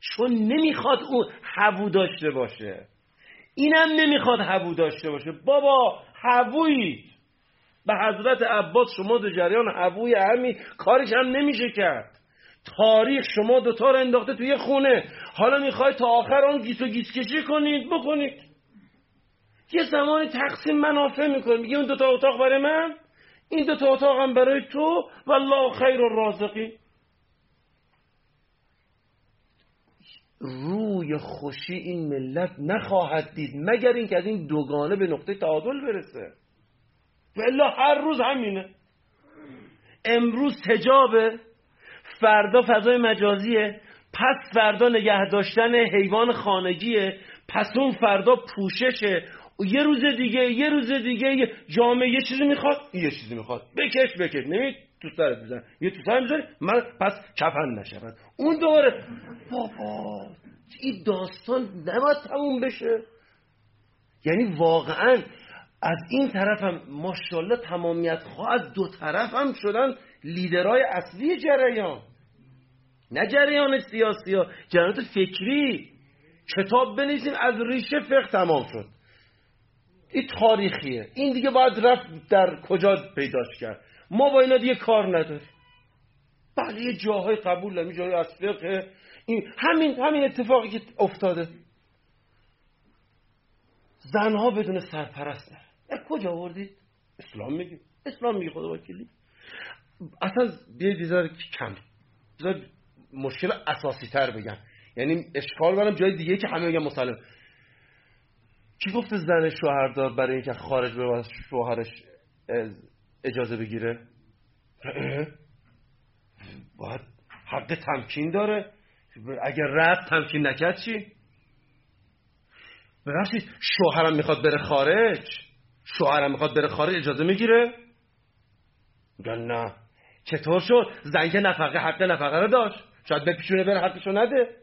چون نمی‌خواد اون حبو داشته باشه. اینم نمی‌خواد حبو داشته باشه. بابا حبویید به حضرت عباس شما دو جریان حبوی همی کارش هم نمیشه کرد. تاریخ شما دوتا رو انداخته توی خونه. حالا می‌خوای تا آخر اون گیس و گیس کشی کنید بکنید. یه زمانی تقسیم منافع می‌کنید میگه اون دوتا اتاق برای من این دوتا اتاق هم برای تو. والله خیر الرازقین روی خوشی این ملت نخواهد دید مگر اینکه از این دوگانه به نقطه تعادل برسه. ولی هر روز همینه. امروز تجابه فردا فضای مجازیه پس فردا نگه داشتن حیوان خانگیه پس اون فردا پوششه. یه روز دیگه یه روز دیگه جامعه یه چیزی می‌خواد. یه چیزی می‌خواد. بکش بکش. نمید تو سرت بزن. یه تو سر می‌زنی من پس کفن نشود. اون دوباره بابا این داستان نباید تموم بشه. یعنی واقعا از این طرف هم ماشاءالله تمامیت خواه از دو طرف هم شدن لیدرهای اصلی جریان. نه جریان سیاسی ها جریانات فکری. کتاب بنویسیم از ریشه فقه تمام شد. این تاریخیه. این دیگه باید رفت در کجا پیداش کرد. ما با اینا دیگه کار نداریم. بله یه جاهای قبول داریم. جاهای از فقه. این همین همین اتفاقی که افتاده. زنها بدون سرپرست نه کجا آوردید؟ اسلام میگه. اسلام میگه خدا وکیلی. اصلا بیاید کم. بذار مشکل اساسی تر بگم. یعنی اشکال دارم جای دیگه که همه میگن مسلم کی گفته زن شوهردار برای اینکه خارج به شوهرش اجازه بگیره؟ باید حق تمکین داره. اگر رد تمکین نکرد چی؟ ببخشید شوهرم می‌خواد بره خارج. شوهرم می‌خواد بره خارج اجازه می‌گیره؟ میگن نه. چطور شد؟ زنگ نفقه حق نفقه رو داشت. شاید بپیشونه بره حقشو نده.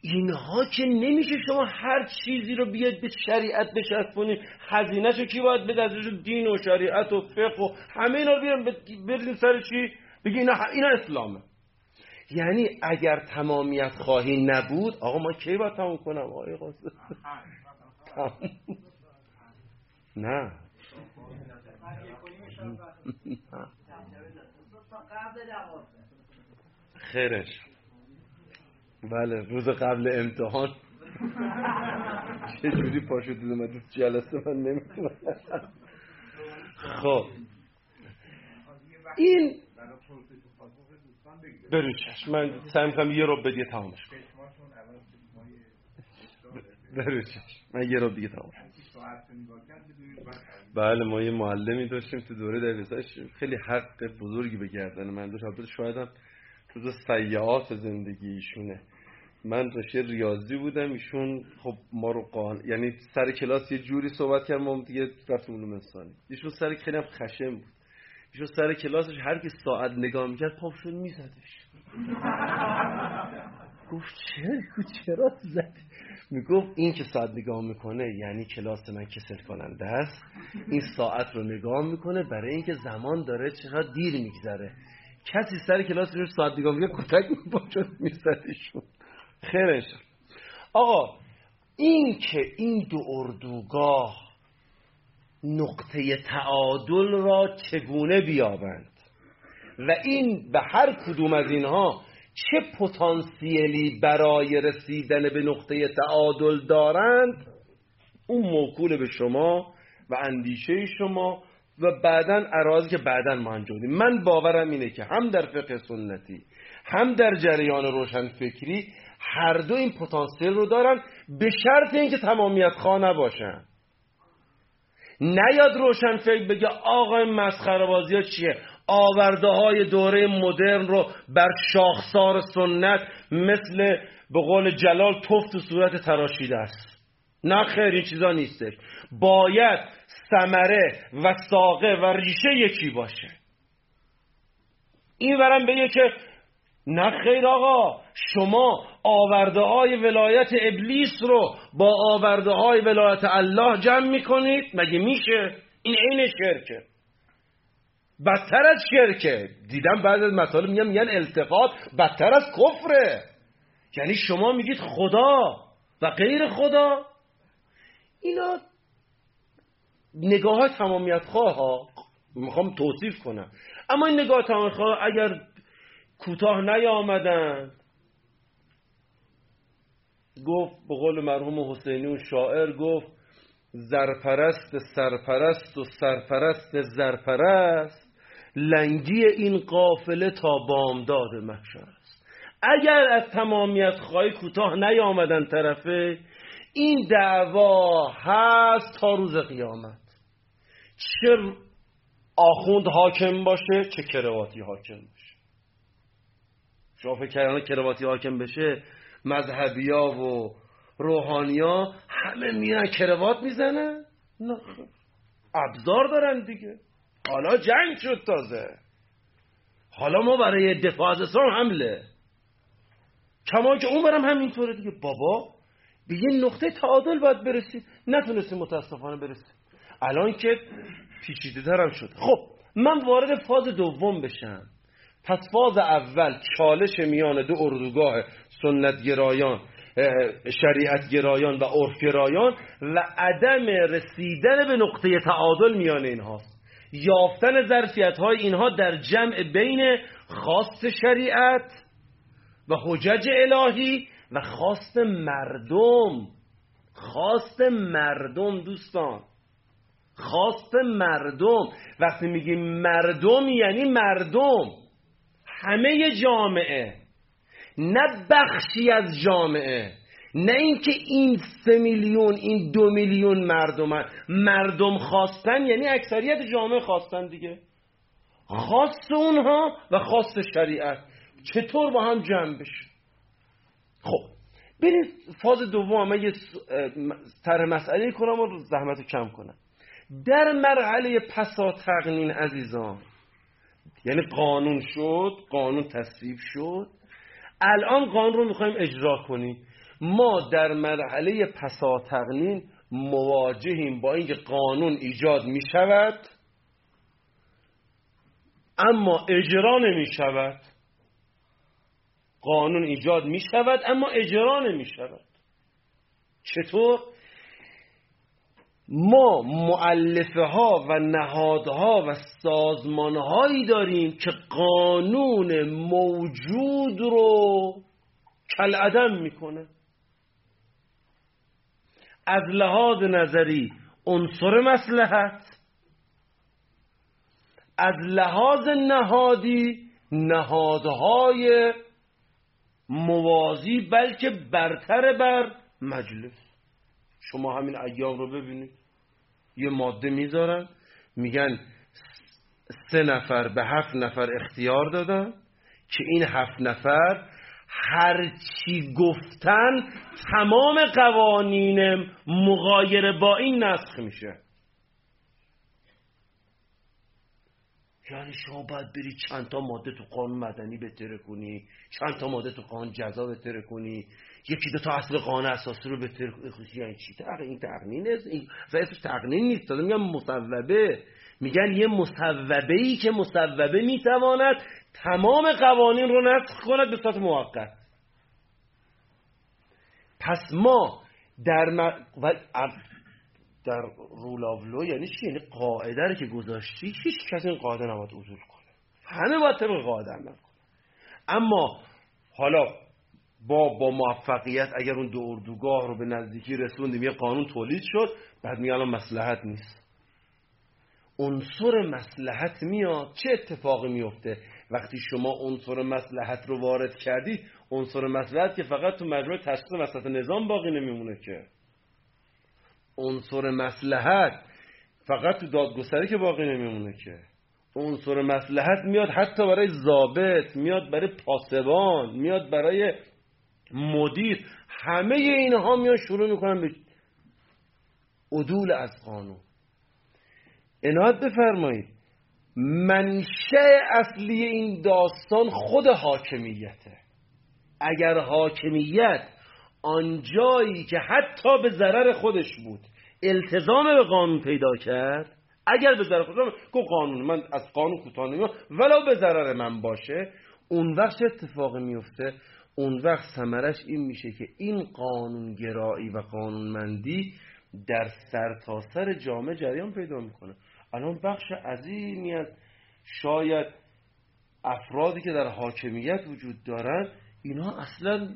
اینها که نمیشه شما هر چیزی رو بیاد به شریعت بشرفونی خزینهشو کی باید بده؟ ازش دین و شریعت و فقه و همه اینا رو بیارن بردین سر چی؟ بگی اینا, اینا اسلامه. یعنی اگر تمامیت خواهی نبود آقا ما کی باید تمام کنم؟ آقای قاسم. نه. خیرش. بله روز قبل امتحان. چه جوری پاشو اومد جلسه من نمی‌تونم خب. این برو چشم. من سعی می‌کنم یه رو بدیه تمامش کنم. برو من یه رو دیگه تمامش بله ما یه معلمی داشتیم تو دوره دبیرستانش. خیلی حق بزرگی به گردن من داشت. شاید هم جز سیعات زندگی ایشونه. من رشته ریاضی بودم ایشون خب ما رو قان یعنی سر کلاس یه جوری صحبت کرد ما دیگه رفتیم علوم انسانی ایشون سر خیلی هم خشم بود. ایشون سر کلاسش هر کی ساعت نگاه می‌کرد پاپ شد میزدش. گفت چرا؟ چرا زد می‌گفت این که ساعت نگاه می‌کنه یعنی کلاس من کسل کننده است. این ساعت رو نگاه می‌کنه برای اینکه زمان داره چقدر دیر میگذره. کسی سر کلاس رو ساعت نگاه می‌کنه کتک می‌باشد میزدشون خیرش. آقا این که این دو اردوگاه نقطه تعادل را چگونه بیابند و این به هر کدوم از اینها چه پتانسیلی برای رسیدن به نقطه تعادل دارند اون موکول به شما و اندیشه شما و بعدا عراضی که بعدا ما انجام من باورم اینه که هم در فقه سنتی هم در جریان روشن فکری هر دو این پتانسیل رو دارن به شرط اینکه تمامیت خواه نباشن. نیاد روشن فکر بگه آقای مسخره ها چیه؟ آورده های دوره مدرن رو بر شاخسار سنت مثل به قول جلال توفت و صورت تراشیده است. نه خیر این چیزا نیستش. باید ثمره و ساقه و ریشه یکی باشه. این برم بگه که نه خیر آقا شما آورده های ولایت ابلیس رو با آورده های ولایت الله جمع می‌کنید؟ مگه میشه؟ این عین شرکه بدتر از شرکه دیدم بعد از مطالب میگم میگن التقاط بدتر از کفره. یعنی شما میگید خدا و غیر خدا. اینا نگاه های تمامیت خواه ها می‌خوام توصیف کنم. اما این نگاه تمامیت خواه اگر کوتاه نیامدن. گفت به قول مرحوم حسینی شاعر گفت زرپرست سرپرست و سرپرست زرپرست لنگی این قافله تا بامداد محشر است اگر از تمامیت خواهی کوتاه نیامدن طرفه این دعوا هست تا روز قیامت. چه آخوند حاکم باشه چه کرواتی حاکم باشه. شما فکر کردن کرواتی حاکم بشه مذهبیا و روحانیا همه میان کروات می‌زنن؟ نه. ابزار دارن دیگه. حالا جنگ شد تازه. حالا ما برای دفاع از اسلام حمله. کما که اون برم همینطوره دیگه. بابا به یه نقطه تعادل باید برسید نتونستیم متاسفانه برسیم. الان که پیچیده ترم شد. خب من وارد فاز دوم بشم. پس فاز اول چالش میان دو اردوگاه سنت گرایان شریعت گرایان و عرف گرایان و عدم رسیدن به نقطه تعادل میان اینهاست یافتن ظرفیت های اینها در جمع بین خواست شریعت و حجج الهی و خواست مردم. خواست مردم دوستان. خواست مردم. وقتی میگیم مردم یعنی مردم. همه جامعه نه بخشی از جامعه نه اینکه این سه میلیون این دو میلیون مردم مردم خواستن یعنی اکثریت جامعه خواستن دیگه. خواست اونها و خواست شریعت. چطور با هم جمع بشه؟ خب بریم فاز دوم. من یه تر مسئله کنم و زحمت کم کنم. در مرحله پسا تقنین عزیزان یعنی قانون شد قانون تصویب شد. الان قانون رو می‌خوایم اجرا کنیم. ما در مرحله پسا تقنین مواجهیم با اینکه قانون ایجاد می‌شود اما اجرا نمی شود قانون ایجاد می شود اما اجرا نمی شود چطور؟ ما معلفه ها و نهادها و سازمان هایی داریم که قانون موجود رو کلعدم می‌کنه. از لحاظ نظری عنصر مسلحت از لحاظ نهادی نهادهای موازی بلکه برتر بر مجلس. شما همین ایام رو ببینید. یه ماده می‌ذارن. میگن سه نفر به هفت نفر اختیار دادن که این هفت نفر هر چی گفتن تمام قوانین مغایر با این نسخ میشه. یعنی شما باید بری چند تا ماده تو قانون مدنی بتره کنی چند تا ماده تو قانون جزا بتره کنی یکی دو تا اصل قانون اساسی رو بتره کنی یعنی چی؟ این تقنین است این اسمش تقنین نیست. دادم میگم مصوبه. میگن یه مصوبه ای که مصوبه می‌تواند تمام قوانین رو نسخ کند به صورت موقت. پس ما در م... در رول یعنی چی؟ یعنی قاعده رو که گذاشتی هیچ کسی این قاعده نباید عزول کنه. همه باید طبق قاعده عمل کنه. اما حالا با با موفقیت اگر اون دو اردوگاه رو به نزدیکی رسوندیم یه قانون تولید شد بعد میگه الان مسلحت نیست. عنصر مسلحت میاد چه اتفاقی میفته؟ وقتی شما عنصر مسلحت رو وارد کردید عنصر مسلحت که فقط تو مجموعه تشخیص مسلحت نظام باقی نمیمونه که. عنصر مسلحت فقط تو دادگستری که باقی نمیمونه که. عنصر مسلحت میاد حتی برای ضابط میاد برای پاسبان میاد برای مدیر همه اینها میان شروع می‌کنن به عدول از قانون. اناد بفرمایید. منشه اصلی این داستان خود حاکمیته. اگر حاکمیت آنجایی که حتی به ضرر خودش بود التزام به قانون پیدا کرد اگر به ضرر خودش گو قانون من از قانون کوتاه نمیام ولو به ضرر من باشه اون وقت اتفاقی میفته اون وقت ثمرش این میشه که این قانون گرایی و قانونمندی در سرتاسر سر جامعه جریان پیدا می‌کنه. الان بخش عظیمی از شاید افرادی که در حاکمیت وجود دارن اینا اصلا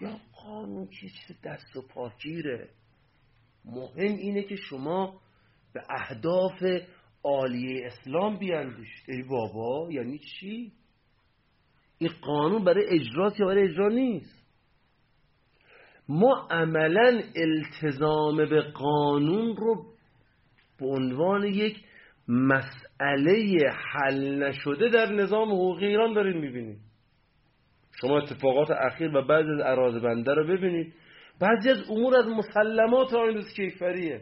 یا قانون که چیز دست و پاگیره مهم اینه که شما به اهداف عالیه اسلام بیاندیشید. ای بابا یعنی چی؟ این قانون برای اجراست یا برای اجرا نیست؟ ما عملا التزام به قانون رو به عنوان یک مسئله حل نشده در نظام حقوقی ایران داریم می‌بینیم. شما اتفاقات اخیر و بعضی از اراده بنده رو ببینید. بعضی از امور از مسلمات آین کیفریه.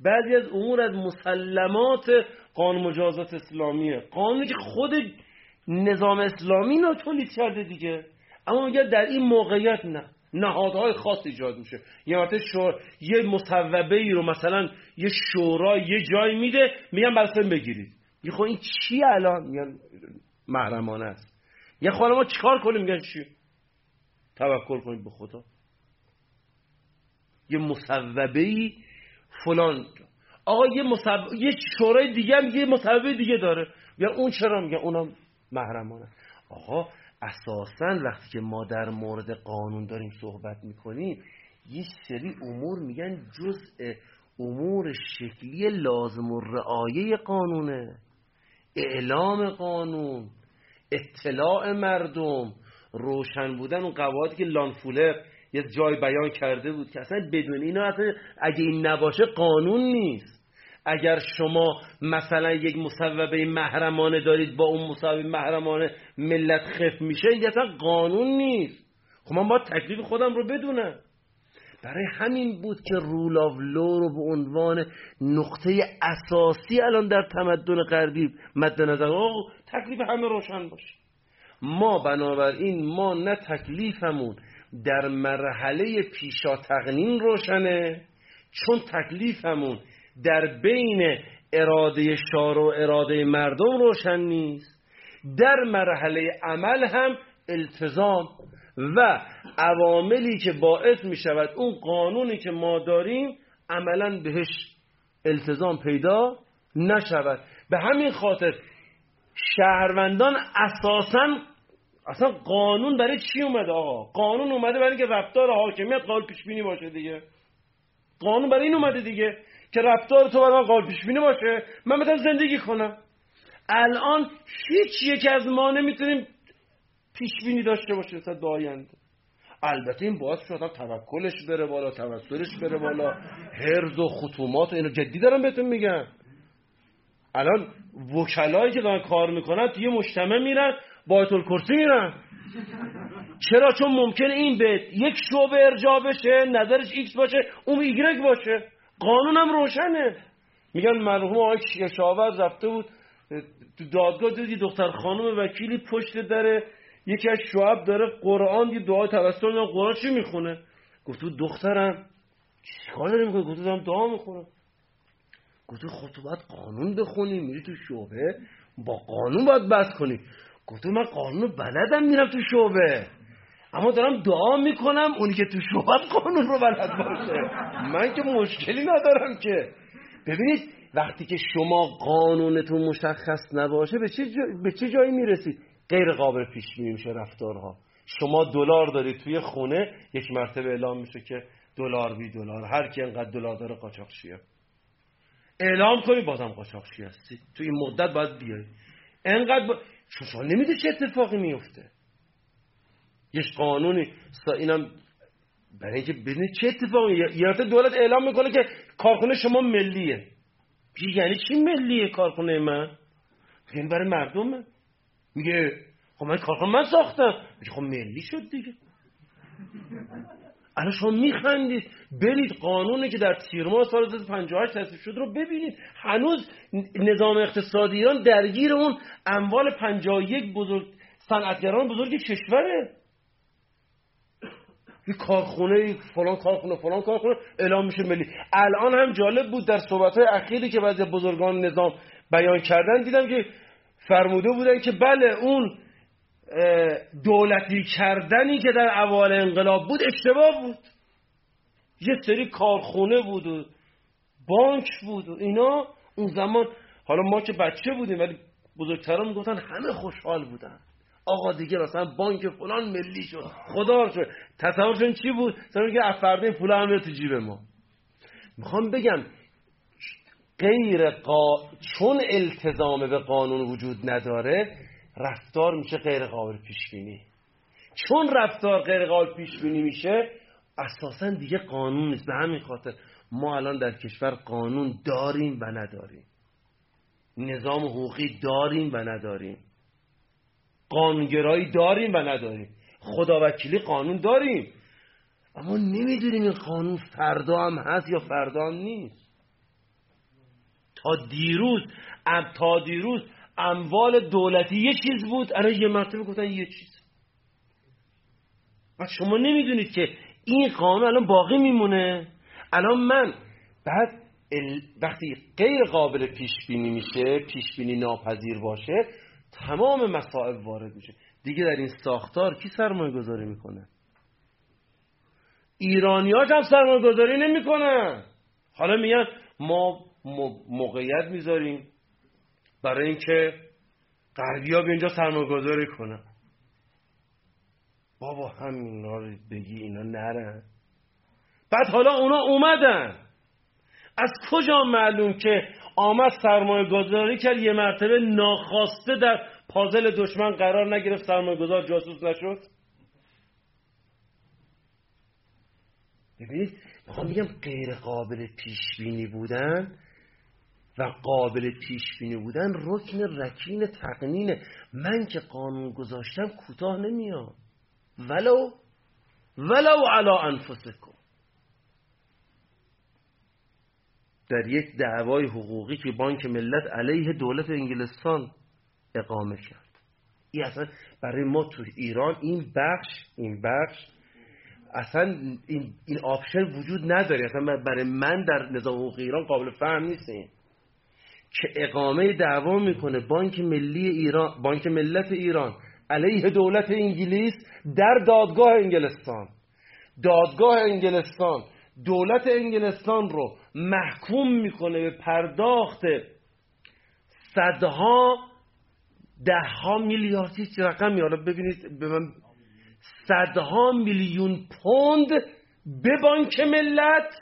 بعضی از امور از مسلمات قانون مجازات اسلامیه. قانونی که خود نظام اسلامی رو تولید کرده دیگه. اما میگه در این موقعیت نه. نهادهای خاص ایجاد میشه. یه وقت شور... یه مصوبه ای رو مثلا یه شورا یه جای میده میگن برسن بگیرید. یه خب این چی الان؟ میگن محرمانه است. یه خب ما چیکار کنیم؟ میگن چی؟ توکل کنید به خدا. یه مصوبه ای فلان. آقا یه مصوبه یه شورای دیگه هم یه مصوبه دیگه داره. یا اون چرا؟ میگن اونم محرمانه. آقا اساسا وقتی که ما در مورد قانون داریم صحبت می‌کنیم یه سری امور میگن جزء امور شکلی لازم و رعایه قانونه. اعلام قانون اطلاع مردم روشن بودن اون قواعدی که لانفولر یه جای بیان کرده بود که اصلا بدون اینا اصلا اگه این نباشه قانون نیست. اگر شما مثلا یک مصوبه محرمانه دارید با اون مصوبه محرمانه ملت خف میشه این اصلا قانون نیست. خب من باید تکلیف خودم رو بدونم. برای همین بود که رول آف لو رو به عنوان نقطه اساسی الان در تمدن غربی مد نظر تکلیف همه روشن باشه. ما بنابراین ما نه تکلیفمون در مرحله پیشا تقنین روشنه چون تکلیفمون در بین اراده شار و اراده مردم روشن نیست. در مرحله عمل هم التزام و عواملی که باعث می شود اون قانونی که ما داریم عملا بهش التزام پیدا نشود. به همین خاطر شهروندان اساسا اصلا قانون برای چی اومده آقا؟ قانون اومده برای اینکه رفتار حاکمیت قابل پیش بینی باشه دیگه. قانون برای این اومده دیگه. که رفتار تو برای من قابل پیش بینی باشه من بتونم زندگی کنم. الان هیچ یک از ما نمی‌تونیم پیش بینی داشته باشه تا آینده. البته این باعث شد توکلش بره بالا توسلش بره بالا. هرز و خطومات و اینو جدی دارم بهتون میگم. الان وکلایی که دارن کار می‌کنن توی مجتمع میرن با کرسی میرن. چرا؟ چون ممکنه این به یک شعبه ارجاع بشه نظرش ایکس باشه اون ایگرگ باشه. قانونم روشنه. میگن مرحوم آقای کشاورز رفته بود تو دادگاه دید یه دختر خانم وکیلی پشت در یکی از شعب داره قرآن یه دعای توسط قرآن چی می‌خونه؟ گفت دخترم. چیکار داری می‌کنه گفت دارم دعا می‌خونم. گفت خب تو باید قانون بخونی میری تو شعبه با قانون باید بس کنی. گفت من قانون بلدم میرم تو شعبه. اما دارم دعا می‌کنم اونی که تو شعبه قانون رو بلد باشه. من که مشکلی ندارم که. ببینید وقتی که شما قانونتون مشخص نباشه به چه, به چه جایی می‌رسید؟ غیر قابل پیش میشه رفتارها. شما دلار دارید توی خونه یک مرتبه اعلام میشه که دلار بی دلار. هر کی انقدر دلار داره قاچاقچیه اعلام کنی بازم قاچاقچی هستی. تو این مدت باید بیای. انقدر با... شما نمیده چه اتفاقی میفته یه قانونی. اینم برای اینکه ببینید چه اتفاقی یه دولت اعلام می‌کنه که کارخونه شما ملیه. یعنی چی ملیه کارخونه من؟ این برای مردمه. میگه خب من کارخونه من ساختم. میگه خب ملی شد دیگه. الان شما میخندید. برید قانونی که در تیر ماه سال 58 تصویب شد رو ببینید. هنوز نظام اقتصادی درگیر اون اموال 51 بزرگ صنعتگران بزرگ کشوره. یه کارخونه فلان کارخونه فلان کارخونه اعلام میشه ملی. الان هم جالب بود در صحبت های اخیری که بعضی بزرگان نظام بیان کردن دیدم که فرموده بودن که بله اون دولتی کردنی که در اوال انقلاب بود اشتباه بود. یه سری کارخونه بود و بانک بود و اینا. اون زمان حالا ما که بچه بودیم ولی بزرگتران می‌گفتن همه خوشحال بودن. آقا دیگه مثلا بانک فلان ملی شد خدا شد. تصورشون چی بود؟ تصور که افرده پول هم تو جیب ما. می‌خوام بگم غیر قا... چون التزام به قانون وجود نداره رفتار میشه غیر قابل پیش بینی چون رفتار غیر قابل پیش بینی میشه اساسا دیگه قانون نیست. به همین خاطر ما الان در کشور قانون داریم و نداریم. نظام حقوقی داریم و نداریم. قانونگرایی داریم و نداریم. خداوکیلی قانون داریم. اما نمی‌دونیم این قانون فردا هم هست یا فردا هم نیست. تا دیروز تا دیروز اموال دولتی یه چیز بود. الان یه مرتبه گفتن یه چیز. و شما نمی‌دونید که این قانون الان باقی میمونه. الان من بعد وقتی غیر قابل پیش بینی میشه پیش بینی ناپذیر باشه تمام مسائل وارد میشه. دیگه در این ساختار کی سرمایه گذاری می‌کنه؟ ایرانیاش هم سرمایه گذاری نمی‌کنن. حالا میگن ما موقعیت می‌ذاریم برای اینکه غربی ها به اینجا سرمایه گذاری کنن. بابا همینا رو بگی اینا نرن. بعد حالا اونا اومدن. از کجا معلوم که آمد سرمایه گذاری کرد یه مرتبه ناخواسته در پازل دشمن قرار نگرفت سرمایه گذار جاسوس نشد. ببینید می‌خوام بگم غیر قابل پیش بینی بودن و قابل پیش بینی بودن رکن رکین تقنینه. من که قانون گذاشتم کوتاه نمیام. ولو ولو علا انفسکم. در یک دعوای حقوقی که بانک ملت علیه دولت انگلستان اقامه کرد. این اصلا برای ما تو ایران این بخش این بخش اصلا این, این آپشن وجود نداره. اصلا برای من در نظام حقوق ایران قابل فهم نیست این که اقامه دعوا می‌کنه بانک ملی ایران بانک ملت ایران علیه دولت انگلیس در دادگاه انگلستان. دادگاه انگلستان دولت انگلستان رو محکوم می‌کنه به پرداخت صدها ده ها میلیاردی رقم میاره ببینید به من صدها میلیون پوند به بانک ملت.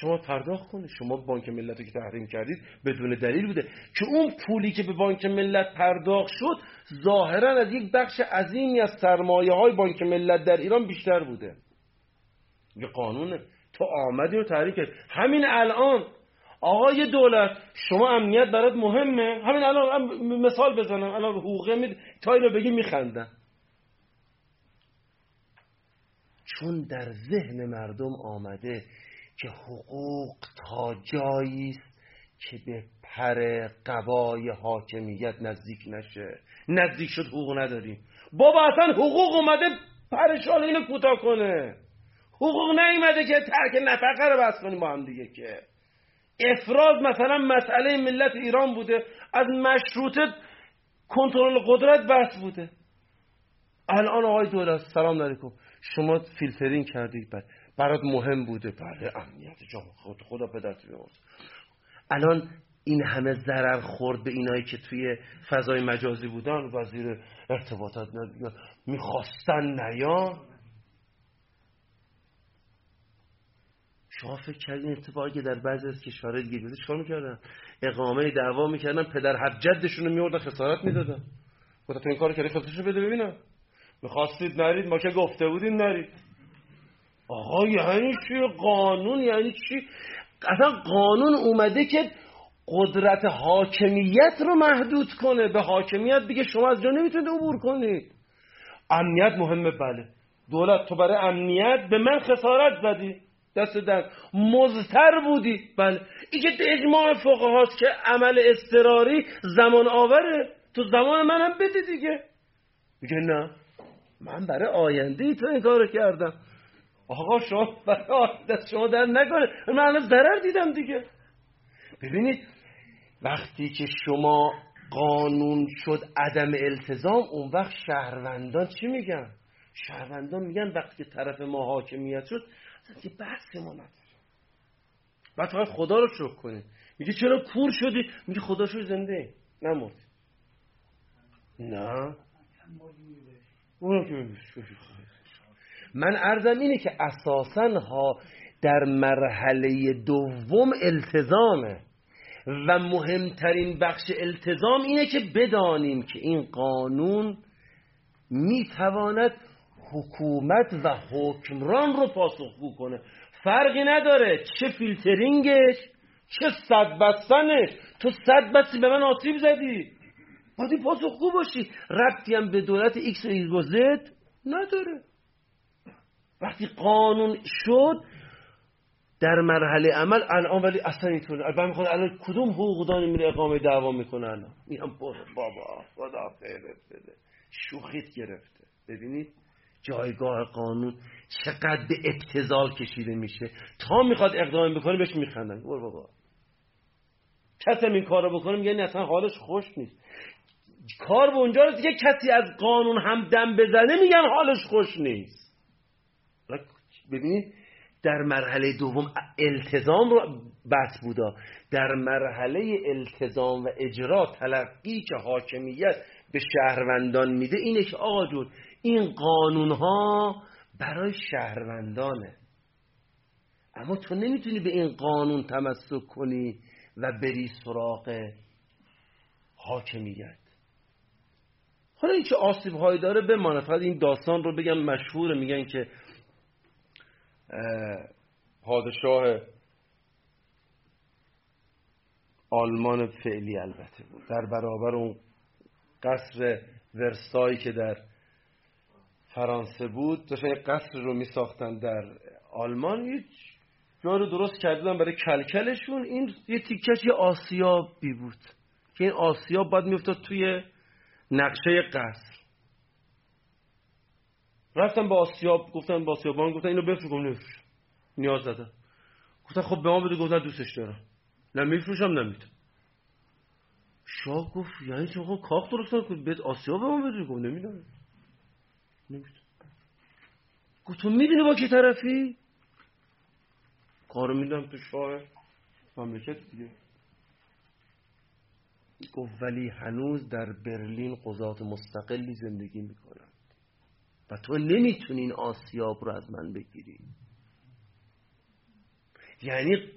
شما پرداخت کنید. شما بانک ملت رو که تحریم کردید بدون دلیل بوده. که اون پولی که به بانک ملت پرداخت شد ظاهرا از یک بخش عظیمی از سرمایه های بانک ملت در ایران بیشتر بوده. یه قانونه. تو آمدی و تحریم کرد همین الان. آقای دولت شما امنیت برات مهمه. همین الان مثال بزنم. الان حقوقه می تا اینو بگی میخندن چون در ذهن مردم آمده که حقوق تا جایی است که به پر قبای حاکمیت نزدیک نشه. نزدیک شد حقوق نداریم. بابا اصلا حقوق اومده پرشال اینو کوتاه کنه. حقوق نیومده که ترک نفقه رو بس کنیم با هم دیگه که. افراد مثلا مسئله ملت ایران بوده از مشروطه کنترل قدرت بس بوده. الان آقای دولت سلام علیکم. شما فیلترین کردید بعد برات مهم بوده. بله امنیت جامعه خود خدا پدرت بیامرز الان این همه ضرر خورد به اینایی که توی فضای مجازی بودن وزیر ارتباطات می‌خواستن نیان. شما فکر کردین اتفاقی که در بعضی از کشورهای دیگه بوده چیکار می‌کردن؟ اقامه دعوا می‌کردن پدر هر جدشون رو میوردن خسارت می‌دادن. گفتن این کار کردی خسارتشو بده ببینم. می‌خواستید نرید ما که گفته بودیم نرید. آقا یعنی چی؟ قانون یعنی چی؟ اصلا قانون اومده که قدرت حاکمیت رو محدود کنه. به حاکمیت بگه شما از جا نمی‌تونید عبور کنید. امنیت مهمه بله. دولت تو برای امنیت به من خسارت زدی. دست در مزتر بودی. بله. این که اجماع فقه هاست که عمل استراری زمان آوره. تو زمان منم بده دیگه. میگه نه. من برای آینده ای تو این کارو کردم. آقا شما برای دست شما در نکنه. من الان ضرر دیدم دیگه. ببینید وقتی که شما قانون شد عدم التزام اون وقت شهروندان چی میگن؟ شهروندان میگن وقتی که طرف ما حاکمیت شد یه بحث ما نداره بعد فقط خدا رو شکر کنید. میگه چرا کور شدی؟ میگه خدا شو زنده. نمرد نه. من ارزم اینه که اساسا ها در مرحله دوم التزامه. و مهمترین بخش التزام اینه که بدانیم که این قانون می‌تواند حکومت و حکمران رو پاسخگو کنه. فرقی نداره چه فیلترینگش چه سد بستنش. تو سد بستی به من آسیب زدی. باید پاسخگو باشی. ربطی هم به دولت ایکس و ایگرگ و زد نداره. وقتی قانون شد در مرحله عمل الان ولی اصلا اینطور البته می‌خواد الان کدوم حقوقدانی میره اقامه دعوا می‌کنه الان میگم بابا خدا خیرت بده. شوخیت گرفته. ببینید؟ جایگاه قانون چقدر به ابتزال کشیده میشه. تا می‌خواد اقدام بکنه بهش میخندن. برو بابا. کسی این کار رو بکنه یعنی اصلا حالش خوش نیست. کار به اونجا که کسی از قانون هم دم بزنه میگن حالش خوش نیست. ببینید در مرحله دوم التزام رو بس بودا. در مرحله التزام و اجرا تلقی که حاکمیت به شهروندان میده اینه که آقا این قانون ها برای شهروندانه. اما تو نمی‌تونی به این قانون تمسک کنی و بری سراغ حاکمیت. حالا این که آسیب هایی داره بمانه فقط این داستان رو بگم مشهور میگن که پادشاه آلمان فعلی البته بود. در برابر اون قصر ورسایی که در فرانسه بود داشتن قصر رو می ساختن در آلمان. یه جا رو درست کردن برای کلکلشون. این یه تیکش یه آسیابی بود که این آسیاب باید میفتاد توی نقشه قصر. رفتن با آسیاب گفتن با آسیابان گفتن اینو بفروش گفتن نفروش نیاز دادن. گفتن خب به ما بده گفتن دوستش دارم. نه میفروشم نمیدم شاه گفت یعنی خب کاخ درست کن به آسیاب به ما بده. گفت نمیدم نمیدم گفت تو می‌دونی با کی طرفی؟ کارو میدم تو شاه مملکت دیگه. گفت ولی هنوز در برلین قضات مستقلی زندگی می‌کنن و تو نمی‌تونی این آسیاب رو از من بگیری. یعنی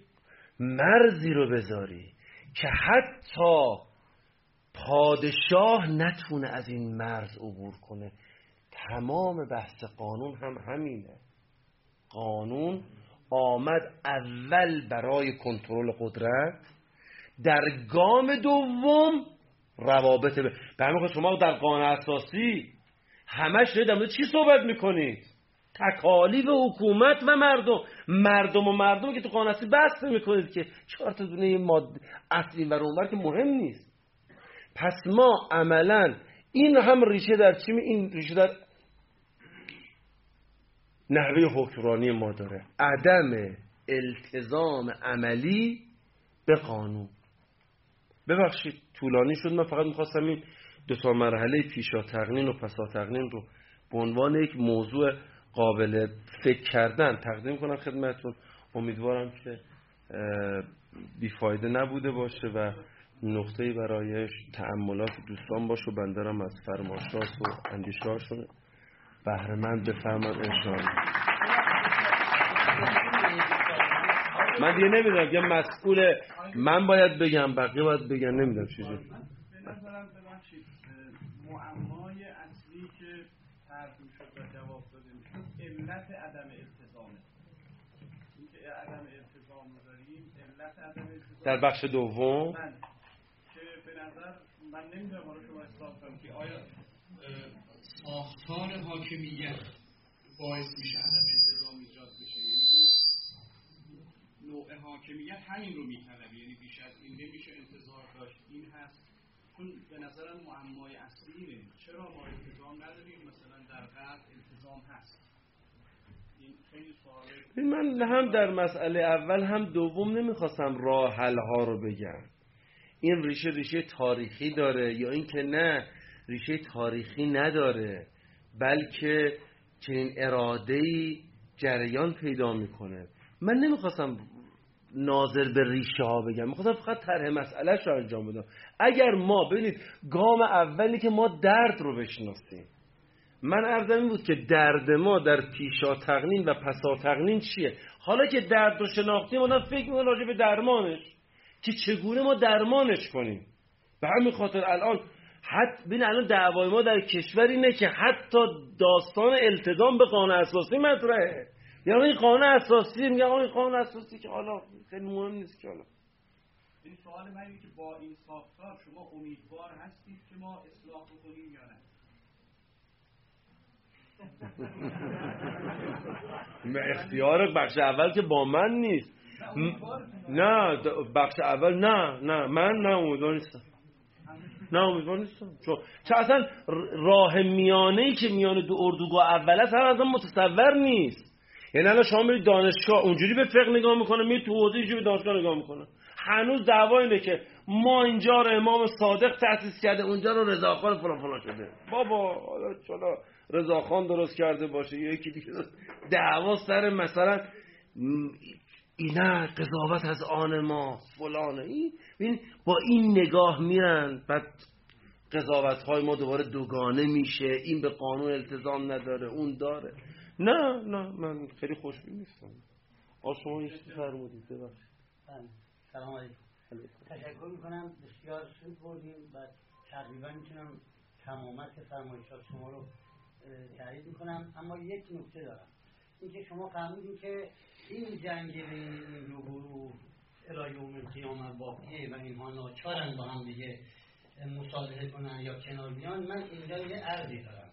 مرزی رو بذاری که حتی پادشاه نتونه از این مرز عبور کنه. تمام بحث قانون هم همینه. قانون آمد اول برای کنترل قدرت در گام دوم روابط به همه شما در قانون اساسی همش در چی صحبت می‌کنید؟ تکالیف حکومت و مردم. مردم و مردم که تو قانون اساسی بحث می‌کنید که چهار تا دونه ماده اصلی و اونور که مهم نیست. پس ما عملا این هم ریشه در چی این ریشه در نحوه حکمرانی ما داره. عدم التزام عملی به قانون. ببخشید طولانی شد من فقط می‌خواستم این دو تا مرحله پیشا تقنین و پسا تقنین رو به عنوان یک موضوع قابل فکر کردن تقدیم کنم خدمتون امیدوارم که بیفایده نبوده باشه و نقطه برایش تعملات دوستان باشه. و بندرم از فرماشات و اندیشهاشون بهرمند بفرمان انشاءالله. من دیگه نمی‌دونم یه مسئول من باید بگم بقیه باید بگم نمی‌دونم چیزی معمای اصلی که طرح شد و جواب داده می‌شد علت عدم التزامه. اینکه عدم التزام داریم علت عدم التزام در بخش دوم؟ من که به نظر من نمی‌دونم حالا شما اصلاح کنم که آیا ساختار حاکمیت باعث میشه عدم انتظام ایجاد بشه. یعنی نوع حاکمیت همین رو میطلبه. یعنی بیش از این نمیشه انتظار داشت. این هست. چون به نظرم معمای اصلی اینه. چرا ما التزام نداریم؟ مثلا در غرب التزام هست. این من هم در مسئله اول هم دوم نمی‌خواستم راه حل ها رو بگم. این ریشه ریشه تاریخی داره یا اینکه نه ریشه تاریخی نداره بلکه چنین اراده جریان پیدا می‌کنه. من نمی‌خواستم ناظر به ریشه ها بگم می‌خواستم فقط طرح مسئله رو انجام بدم. اگر ما ببینید گام اولی که ما درد رو بشناسیم. من عرضم بود که درد ما در پیشا تقنین و پسا تقنین چیه؟ حالا که درد رو شناختیم ما فکر می‌کنم راجع به درمانش. که چگونه ما درمانش کنیم؟ به همین خاطر الان حتی بین الان دعوای ما در کشور اینه که حتی داستان التزام به قانون اساسی مطرحه. یعنی این قانون اساسی میگه این قانون اساسی که حالا خیلی مهم نیست که حالا. این سوال من که با این ساختار شما امیدوار هستید که ما اصلاح بکنیم یا نه؟ اختیار بخش اول که با من نیست. نه بخش اول نه نه من نه امیدوار نیستم. نه امیدوار نیستم. چون چه اصلا راه میانه ای که میان دو اردوگاه اول است اصلا متصور نیست. یعنی الان شما میرید دانشگاه اونجوری به فقه نگاه می‌کنه میرید تو حوزه به دانشگاه نگاه می‌کنه. هنوز دعوا اینه که ما اینجا رو امام صادق تأسیس کرده اونجا رو رضاخان فلان فلان شده. بابا حالا چلا رضاخان درست کرده باشه یکی دیگه دعوا سر مثلا اینا قضاوت از آن ما فلانه این. با این نگاه میرن بعد قضاوت های ما دوباره دوگانه میشه. این به قانون التزام نداره اون داره. نه نه من خیلی خوشبین نیستم. آ شما این چیزی فرمودید ببخشید. بله. سلام علیکم. تشکر می‌کنم. بسیار سود بردیم و تقریبا می‌تونم تمامت فرمایشات شما رو تایید می‌کنم. اما یک نکته دارم. اینکه شما فهمیدین که این جنگ بین این دو گروه الهی یوم قیامت باقیه و اینها ناچارن با هم دیگه مصالحه کنن یا کنار بیان من اینجا یه عرضی دارم.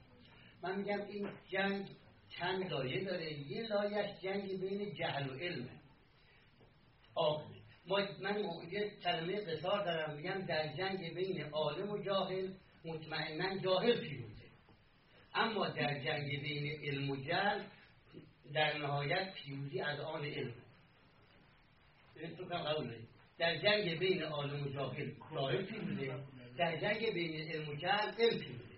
من میگم این جنگ چند لایه داره؟ یه لایش جنگ بین جهل و علمه. آب ما من یه کلمه قصار دارم میگم در جنگ بین عالم و جاهل مطمئنا جاهل پیروزه. اما در جنگ بین علم و جهل در نهایت پیروزی از آن علم. در جنگ بین عالم و جاهل جاهل پیروزه. در جنگ بین علم و جهل علم پیروزه.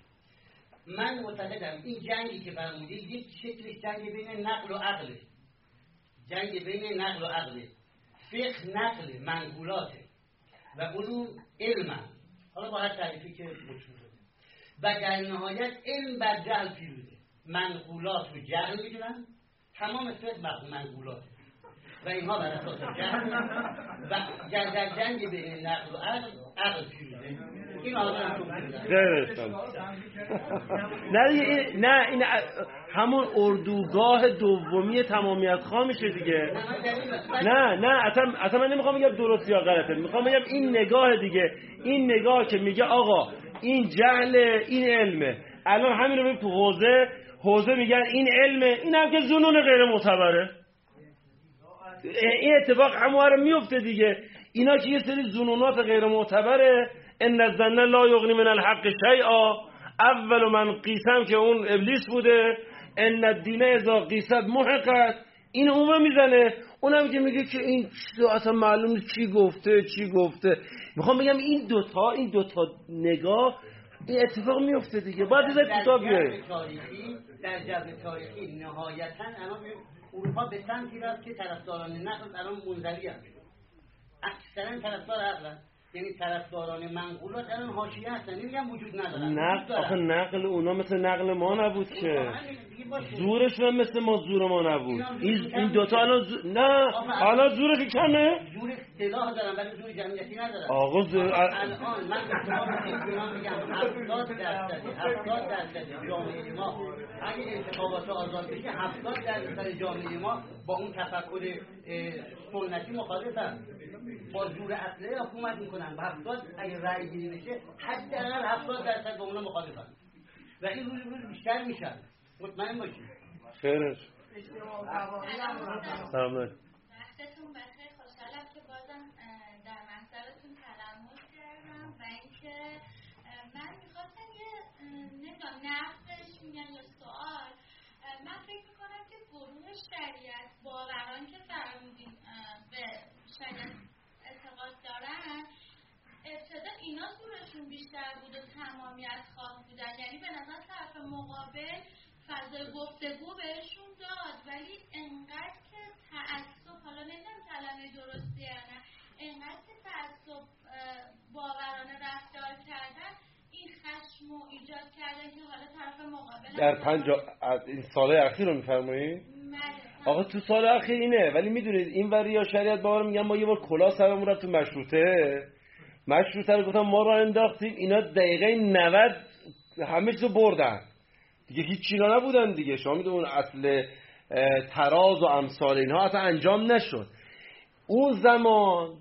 من معتقدم این جنگی که فرمودید یک شکلش جنگ بین نقل و عقله جنگ بین نقل و عقله فقه نقل منقولاته و علوم علم حالا با هر تعریفی که مشهوره و در نهایت علم بر جهل پیروزه. منقولات رو جهل می‌دونن. تمام فقه منقولاته. و اینها بر اساس جنگ و در جنگ بین نقل و عقل عقل پیروزه این نه نه این همون اردوگاه دومی تمامیت خواه میشه دیگه. نه نه اصلا اصلا من نمی‌خوام بگم درست یا غلطه. می‌خوام بگم این نگاه دیگه. این نگاه که میگه آقا این جهل این علمه. الان همین رو تو حوزه. حوزه میگن این علمه این هم که زنون غیر معتبره. این اتفاق همواره میفته دیگه. اینا که یه سری زنونات غیر معتبره. ان الظن لا یغنی من الحق شیئا. اول من قیسم که اون ابلیس بوده. ان الدین اذا قیست محقت. این اون می‌زنه. اونم که میگه که این اصلا معلوم چی گفته چی گفته. می‌خوام بگم این دوتا این دوتا نگاه این اتفاق میفته دیگه. باید از کوتاه بیایید در جو تاریخی نهایتا الان اروپا به سمتی رفت که طرفداران نقل الان منزوی هست اکثرا طرفدار عقل یعنی طرفداران منقولات الان حاشیه هستن. نمیگم وجود ندارن نقل آخه نقل اونا مثل نقل ما نبود که. زورش هم مثل ما زور ما نبود. این این دوتا الان زور... نه الان زورش کمه. زور سلاح دارن ولی زور جمعیتی ندارن آقا الان من به شما میگم 70 درصد 70 درصد جامعه ما. اگه انتخابات آزاد بشه 70 درصد جامعه ما با اون تفکر سنتی مخالفن. با زور اصله حکومت می‌کنن. و هفتاد اگه رأی گیری بشه حداقل هفتاد درصد با اونا مخالفن. و این روز روز بیشتر میشن. مطمئن باشید. خیرش. سلام وقتتون بخیر خوشحالم که بازم در محضرتون تلمس کردم و اینکه من می‌خواستم یه نمی‌دونم نقدش میگن یا سوال من فکر می‌کنم که گروه شریعت باوران که فرمودین به شریعت اعتقاد دارن ابتدا اینا زورشون بیشتر بود و تمامیت خواه بودن. یعنی به نظر طرف مقابل فضای گفتگو بهشون داد ولی انقدر که تعصب حالا نمی‌دونم کلمه درستی یا نه انقدر که تعصب باورانه رفتار کردن این خشم و ایجاد کردن که حالا طرف مقابل در پنج این ساله اخیر رو میفرمایید آقا تو سال اخیر اینه ولی می‌دونید این وری یا شریعت باور میگن ما یه بار کلا سرمون رفت تو مشروطه. مشروطه رو گفتم ما رو انداختیم اینا دقیقه 90 همه چیزو بردن. دیگه هیچ چینا نبودن دیگه. شما می‌دونید اصل تراز و امثال اینها اصلا انجام نشد. اون زمان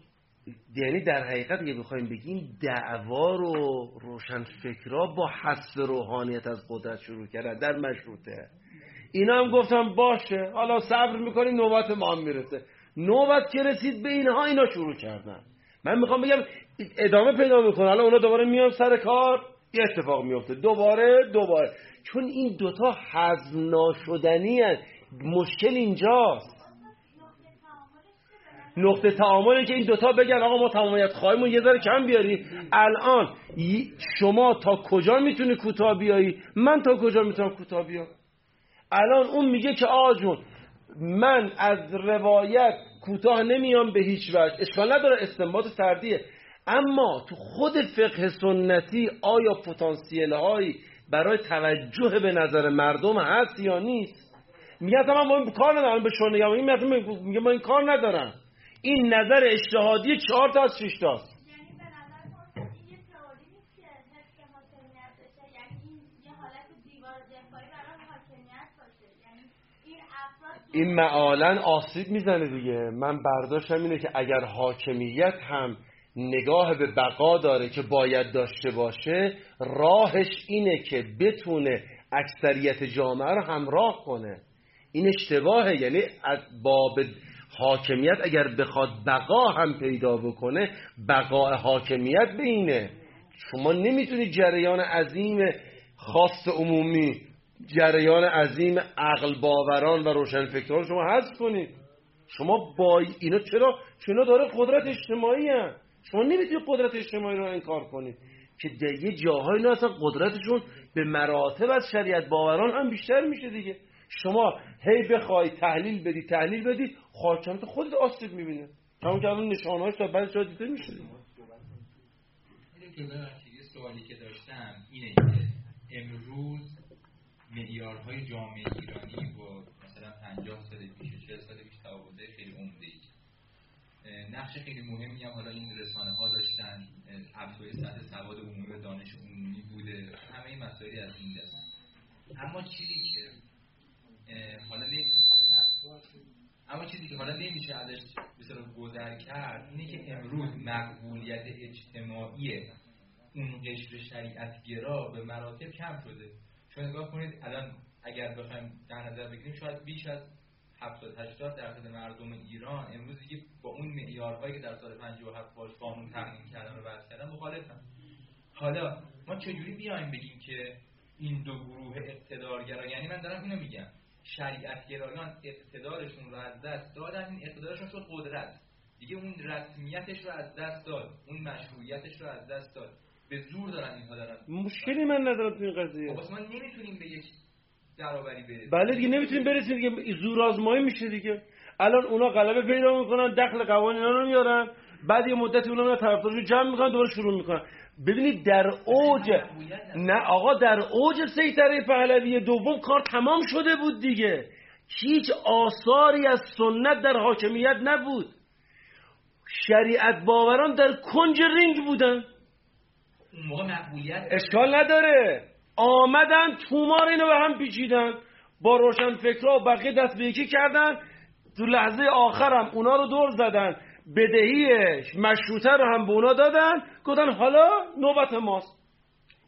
یعنی در حقیقت اگه بخوایم بگیم دعوا رو روشن فکرها با حس روحانیت از قدرت شروع کردن در مشروطه. اینا هم گفتم باشه حالا صبر می‌کنیم نوبت ما هم می‌رسه. نوبت که رسید به اینها اینا شروع کردن. من می‌خوام بگم ادامه پیدا می‌کنه حالا اونا دوباره میان سر کار یه اتفاق میفته دوباره دوباره. چون این دوتا حزم ناشدنی مشکل اینجاست. نقطه تعاملی که این دوتا بگن آقا ما تمامیت خواهیم یه ذره کم بیاری. الان شما تا کجا می‌تونی کوتاه بیایی؟ من تا کجا می‌تونم کوتاه بیام؟ الان اون میگه که آجون من از روایت کوتاه نمیام به هیچ وجه. اشکال نداره استنباط سردیه اما تو خود فقه سنتی آیا پتانسیل هایی برای توجه به نظر مردم هست یا نیست؟ میگه من با این کار ندارم به شما نگم. این میگه ما این کار ندارم. این نظر اجتهادی چهار تا از شش تاست این معالا آسیب می‌زنه دیگه. من برداشتم اینه که اگر حاکمیت هم نگاه به بقا داره که باید داشته باشه راهش اینه که بتونه اکثریت جامعه رو همراه کنه. این اشتباهه. یعنی از باب حاکمیت اگر بخواد بقا هم پیدا بکنه بقا حاکمیت به اینه شما نمی‌تونی جریان عظیم خاص عمومی جریان عظیم عقل باوران و روشنفکران شما حذف کنید شما با اینا چرا؟ چون داره قدرت اجتماعی هم. شما نمی‌تونید قدرت اجتماعی رو انکار کنید که در یه جاهای اینا اصلا قدرتشون به مراتب از شریعت باوران هم بیشتر میشه دیگه. شما هی بخوای تحلیل بدی تحلیل بدی حاکمیت خودت آسیب می‌بینه همون که الان نشانهاش تا بعد شاید دیده میشه یه سوالی که داشتم اینه که امروز معیارهای جامعه ایرانی با مثلا مثلا 50 سال پیش 40 سال پیش خیلی عمده نقش خیلی مهمی هم حالا این رسانه ها داشتن. افزایش سطح سواد عمومی و دانش عمومی بوده. همه این مسائلی از این دست اما چیزی که حالا اما چیزی که حالا نمیشه ازش بسیار گذر کرد اینه که امروز مقبولیت اجتماعی اون قشر شریعتگرا به مراتب کم شده. چون نگاه کنید الان اگر بخوایم در نظر بگیریم شاید بیش از 70 80 درصد مردم ایران امروز دیگه با اون معیارهایی که در سال 57 باش قانون تعیین کردن و وضع کردن مخالفن. حالا ما چجوری بیایم بگیم که این دو گروه اقتدارگرا یعنی من دارم اینو میگم. شریعت گرایان اقتدارشون رو از دست دادن این اقتدارشون شد قدرت. دیگه اون رسمیتش رو از دست داد. اون مشروعیتش رو از دست داد. به زور دارن اینها دارن. مشکلی من ندارم تو این قضیه. خب ما نمی‌تونیم به یک درآوری برسیم. بله دیگه نمی‌تونیم برسیم دیگه. زور آزمایی میشه دیگه. الان اونا غلبه پیدا می‌کنن دخل قوانینا رو میارن. بعد یه مدتی اونا طرفدارشو جمع می‌کنن دوباره شروع می‌کنن. ببینید در اوج نه آقا در اوج سیطره پهلوی دوم کار تمام شده بود دیگه. هیچ آثاری از سنت در حاکمیت نبود. شریعت باوران در کنج رینگ بودن. اشکال نداره. آمدن تومار اینو به هم پیچیدن. با روشن فکرها و بقیه دست به یکی کردن. تو لحظه آخرم اونا رو دور زدن. بدهی مشروطه رو هم به اونا دادن گفتن حالا نوبت ماست.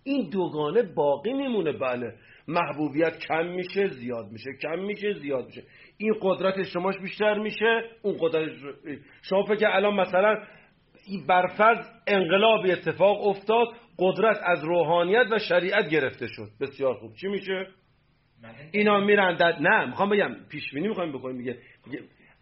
این دوگانه باقی میمونه بله. محبوبیت کم میشه زیاد میشه کم میشه زیاد میشه. این قدرت شماش بیشتر میشه اون قدرت شما فکر الان مثلا برفرض انقلابی اتفاق افتاد قدرت از روحانیت و شریعت گرفته شد. بسیار خوب. چی میشه؟ اینا میرن نه می‌خوام بگم پیش بینی می‌خوام بکنیم میگه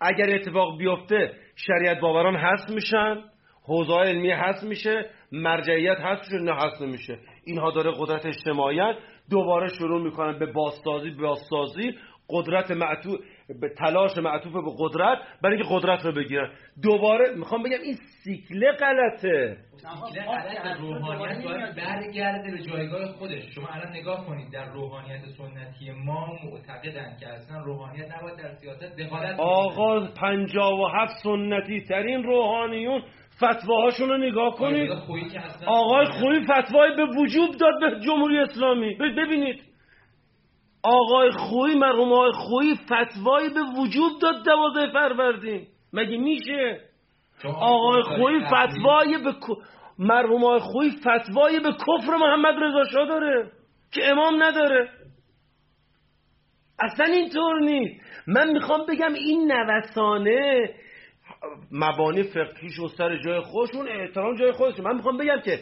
اگر اتفاق بیفته شریعت باوران هست میشن حوزه علمی هست میشه مرجعیت هست نه هست نمیشه. اینها داره قدرت اجتماعیت دوباره شروع می‌کنن به بازسازی بازسازی قدرت معطوف. به تلاش معطوف به قدرت برای اینکه قدرت رو بگیرن دوباره می‌خوام بگم این سیکله غلطه. سیکله غلط روحانیت باید برگرده به جایگاه خودش. شما الان نگاه کنید در روحانیت سنتی ما معتقدن که اصلا روحانیت نباید در سیاست دخالت آقا پنجاه و هفت سنتی ترین روحانیون فتواهاشون رو نگاه کنید. آقای خویی فتوای به وجوب داد به جمهوری اسلامی. ببینید. آقای خویی مرحوم آقای خویی فتوایی به وجوب داد دوازه فروردین. مگه میشه؟ آقای خویی فتوای به مرحوم آقای خویی فتوایی به کفر محمد رضا شاه داره که امام نداره. اصلا اینطور نیست. من می‌خوام بگم این نوسانه مبانی فقهیش و سر جای خودشون احترام جای خودشون. من می‌خوام بگم که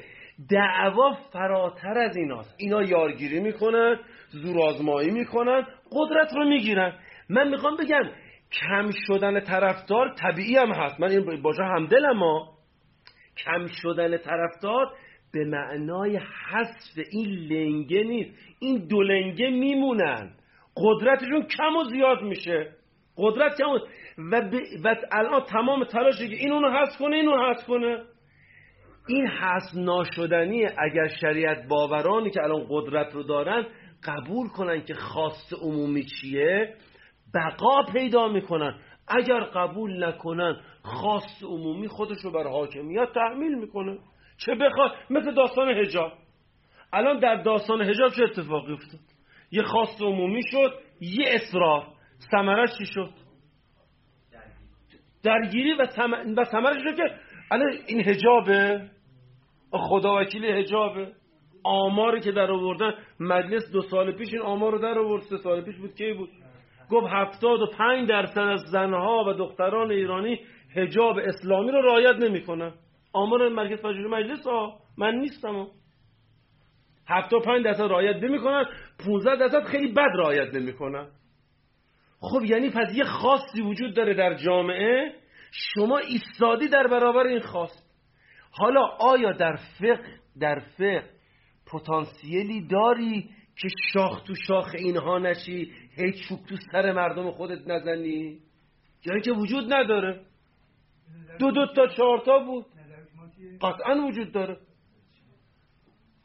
دعوا فراتر از ایناست. اینا یارگیری می‌کنن. زور آزمایی می‌کنن قدرت رو می‌گیرن. من می‌خوام بگم کم شدن طرفدار طبیعی هم هست. من این باجا همدلم ها. کم شدن طرفدار به معنای حذف این لنگه نیست. این دو لنگه میمونن. قدرتشون کم و زیاد میشه. قدرت کم و, و, و الان تمام تلاشی که این اونو حذف کنه اینو حذف کنه. این حذف ناشدنی اگر شریعت باورانی که الان قدرت رو دارن قبول کنن که خواست عمومی چیه؟ بقا پیدا می‌کنن. اگر قبول نکنن خواست عمومی خودش رو بر حاکمیت تحمیل می‌کنه. چه بخواد؟ مثل داستان هجاب الان در داستان هجاب چه اتفاقی افتاد؟ یه خواست عمومی شد یه اصرار ثمرش چی شد؟ درگیری و ثمرش شد که الان این هجابه خدا وکیل هجابه آماری که در آوردن مجلس دو سال پیش این آمار رو در آورد سه سال پیش بود کی بود؟ گفت هفتاد و پنج درصد از زنها و دختران ایرانی هجاب اسلامی رو رعایت نمی‌کنن. آمار مرکز پژوهش مجلس ها من نیستم. هفتاد و پنج درصد رعایت نمی‌کنن 15 درصد خیلی بد رعایت نمی‌کنن. خب یعنی پس یه خاصی وجود داره در جامعه شما ایستادی در برابر این خواست حالا آیا در فقه در فقه پتانسیلی داری که شاخ تو شاخ اینها نشی هیچ چوب تو سر مردم خودت نزنی؟ یعنی که وجود نداره. دو دو تا چهار تا بود. قطعا وجود داره.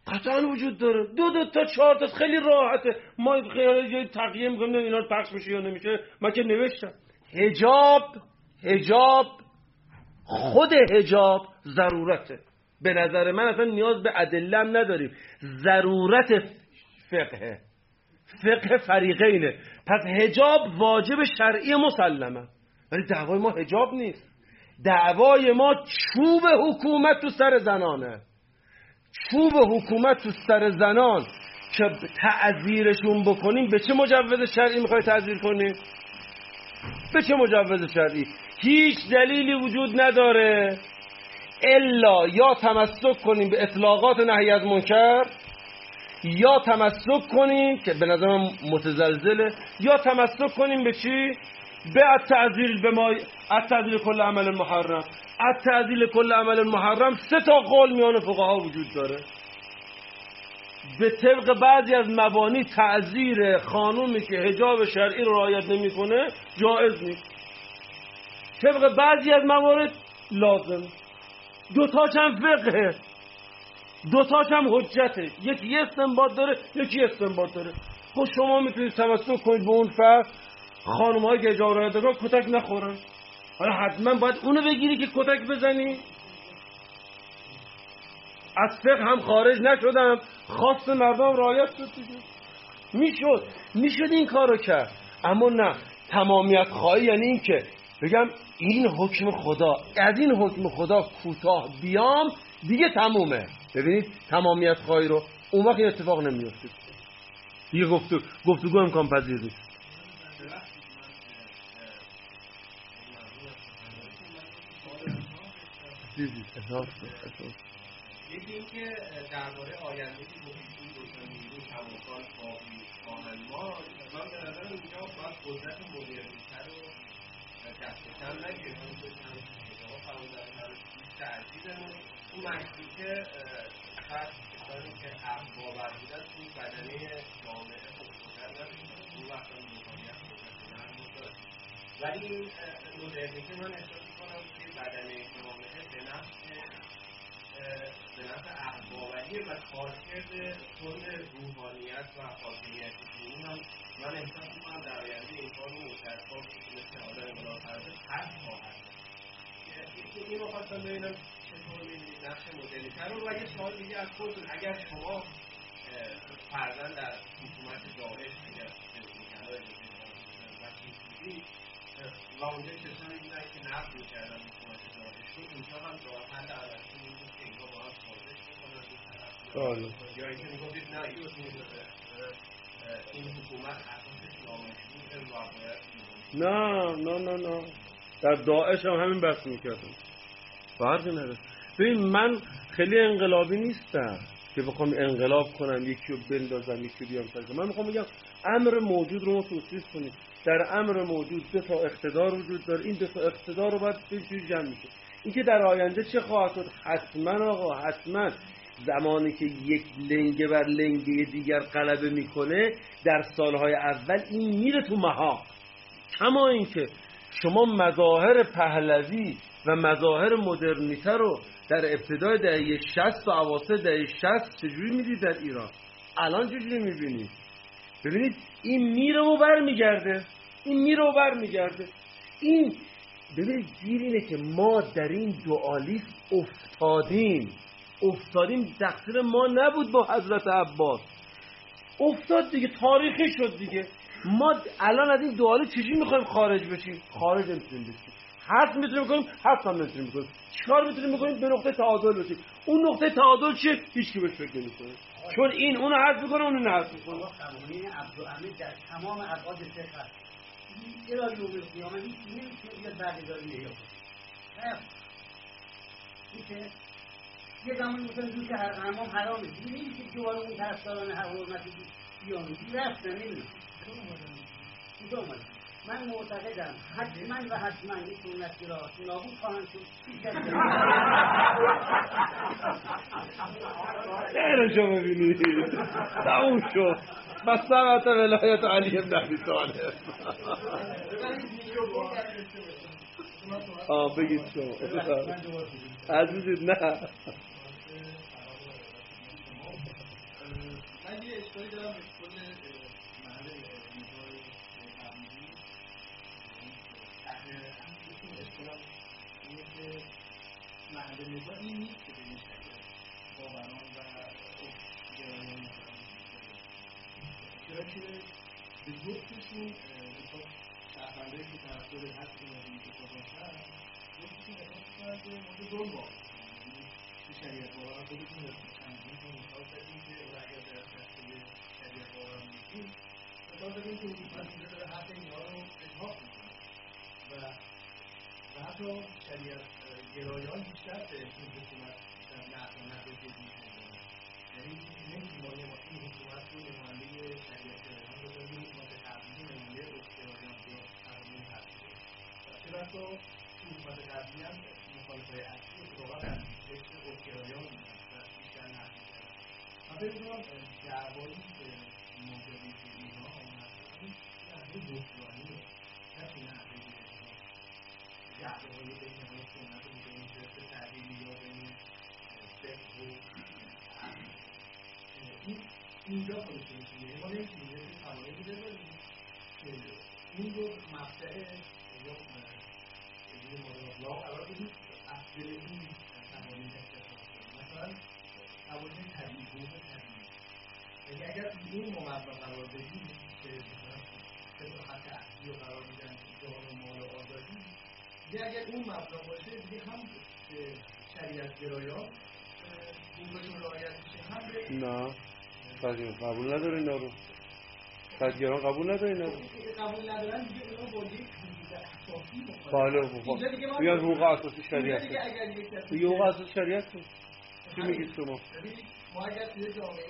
قطعا وجود داره. دو دو تا چهار تا خیلی راحته. ما خیلی تقیه می‌کنیم اینا پخش میشه یا نمیشه. من که نوشتم. هجاب هجاب خود هجاب ضرورته. به نظر من اصلا نیاز به ادله نداریم. ضرورت فقه. فقه فریقینه. پس هجاب واجب شرعی مسلمه. ولی دعوای ما هجاب نیست. دعوای ما چوب حکومت تو سر زنانه. چوب حکومت تو سر زنان. که تعذیرشون بکنیم؟ به چه مجوز شرعی می‌خوای تعذیر کنیم به چه مجوز شرعی؟ هیچ دلیلی وجود نداره. الا یا تمسک کنیم به اطلاقات نهی از منکر یا تمسک کنیم که به نظرم متزلزله یا تمسک کنیم به چی؟ به تعذیر به ما تعذیر کل عمل محرم. تعذیر کل عمل محرم سه تا قول میان فقها وجود داره. به طبق بعضی از مبانی تعذیر خانومی که حجاب شرعی رو رعایت نمی‌کنه جایز نیست. طبق بعضی از موارد لازم. دوتاش هم فقهه دوتاش هم حجته یکی استنباط داره یکی استنباط داره. خب شما می‌تونید تمسک کنید به اون فرق خانم های که اجاره کتک نخورن. حالا حتما باید اونو بگیری که کتک بزنی. از فقه هم خارج نشدم. خواست مردم رایت شد می‌شد. می‌شد این کارو کرد. اما نه. تمامیت خواهی یعنی این که بگم این حکم خدا از این حکم خدا کوتاه بیام دیگه تمومه. ببینید تمامیت خواهی رو اون وقت اتفاق نمیفته دیگه گفتو گفتگو امکان پذیر نیست. یکی اینکه درباره آینده که گفتیم روشن نیرو کماکان خواهی خواهند ما من به نظر اینجا باید قدرت مدرنیته رو دست نگیریم که اون مشروطه شاید کسانی که حق باور بودن تو بدنه جامعه مدرنیت ولی این مدرنیته من احساس می‌کنم که بدنه جامعه به نفس به نفع احبابری و کارکرد کل روحانیت و حاکمیت اون هم من احساس می‌کنم در آینده این کار رو مشرفات مثل آدم انقلاب فرزه هست. خواهد این رو خواستم ببینم چطور می‌بینید نقش مدلیتر رو؟ و یه سوال دیگه از خودتون. اگر شما فرزن در حکومت داعش اگر میکنای و اونجا کسانی بودن که نقد می‌کردن حکومت داعش رو اینجا هم راه حل عوضی بود که اینجا باید سازش بکنن یا اینکه می‌گفتید نه این نه نه نه نه. در داعش هم همین بحث می‌کردم. فرقی نداره. ببین من خیلی انقلابی نیستم که بخوام انقلاب کنم یکی رو بندازم یکی بیام سر من می‌خوام بگم امر موجود رو ما توصیف کنیم. در امر موجود دو تا اقتدار وجود داره. این دو تا اقتدار رو باید به جمع میشه. اینکه در آینده چه خواهد شد؟ حتما آقا حتما. زمانی که یک لنگه بر لنگه دیگر غلبه می‌کنه در سالهای اول این میره تو مها کما اینکه شما مظاهر پهلوی و مظاهر مدرنیته رو در ابتدای دهه 60 و اواسط دهه 60 چجوری می‌دید در ایران؟ الان چجوری می‌بینید ببینید این میره و برمیگرده. این میره و برمیگرده. این ببینید گیر اینه که ما در این دوالیس افتادیم. افتادیم تقصیر ما نبود با حضرت عباس. افتاد دیگه تاریخی شد دیگه. ما الان از این دوالی چجوری می‌خوایم خارج بشیم؟ خارج نمی‌تونیم بشیم. حد می‌تونیم کنیم حد هم نمی‌تونیم کنیم چیکار می‌تونیم بکنیم؟ به نقطه تعادل بشیم. اون نقطه تعادل چیه؟ هیچ کی بهش فکر نمی‌کنه. چون این اونو حذف می‌کنه اون اینو حذف می‌کنه. قوانین عبدالعمید در تمام ابعاد فقه هست. چرا یوم القیامه هیچ نمی‌تونه بیاد کنه میشه یه زمان مثلا دوش هر حمام حرامه دیگه نمیشه که دوباره اون طرفداران حرمتی بیان رفتن نمیشه کجا اومده؟ من معتقدم حتما و حتما این سنتی را نابود خواهند شد. خیلی شما ببینید. تموم شد. بس سمت ولایت علی ابن ابی طالب. آه بگید شما. عزیزید نه. دارم به کل محل نگاه فرهنگی اصطلاح اینه که محل نگاه این نیست که بین باوران و گرایان چرا که به جفتشون شهروندهایی که طرفدار حق مدنی کتاب هستن جفتشون احساس کرده مورد دوم واقع شریعت باوران خودتون تنظیم رو مثال زدیم که اگر در دسته شریعت باوران نیستیم مثال زدیم که حکومت اینجا داره حق اینها رو می‌کنه. و و حتی شریعت گرایان بیشتر به این حکومت نقد و نقد جدی یعنی نمی‌تونیم ما این رو نماینده شریعت گرایان بذاریم حکومت قبلی نماینده اشترالیان که قوانین هست چه بسا هم مخالفای اصلی اتفاقا اشترالیان بودن و بیشتر می‌کردن من فکر می‌کنم دعوایی که که اینها آمد این حکمرانیه نه که نحوه جعبه های بین های سنت و بین جرس تعلیمی یا بین فقه و این اینجا خودش میشه یعنی ما نمی‌تونیم یه قوانینی بذاریم که این رو مبدع یا لا قرار بدیم از دل این قوانین استفاده کنیم مثلا قوانین طبیعی حقوق طبیعی یعنی اگر این مبنا قرار بدیم که حق اصلی رو قرار میدن جان و مال و آزادی. دیگه اگر اون مبنا باشه دیگه هم شریعت گرایان حقوقشون رعایت میشه. هم به نه. قبول نداره اینا رو. تدگیران قبول نداره اینا قبول ندارن دیگه اونا با یک. بله بیان حقوق اساسی شریعت حقوق اساسی شریعت. چی میگید شما؟ ما اگر توی جامعه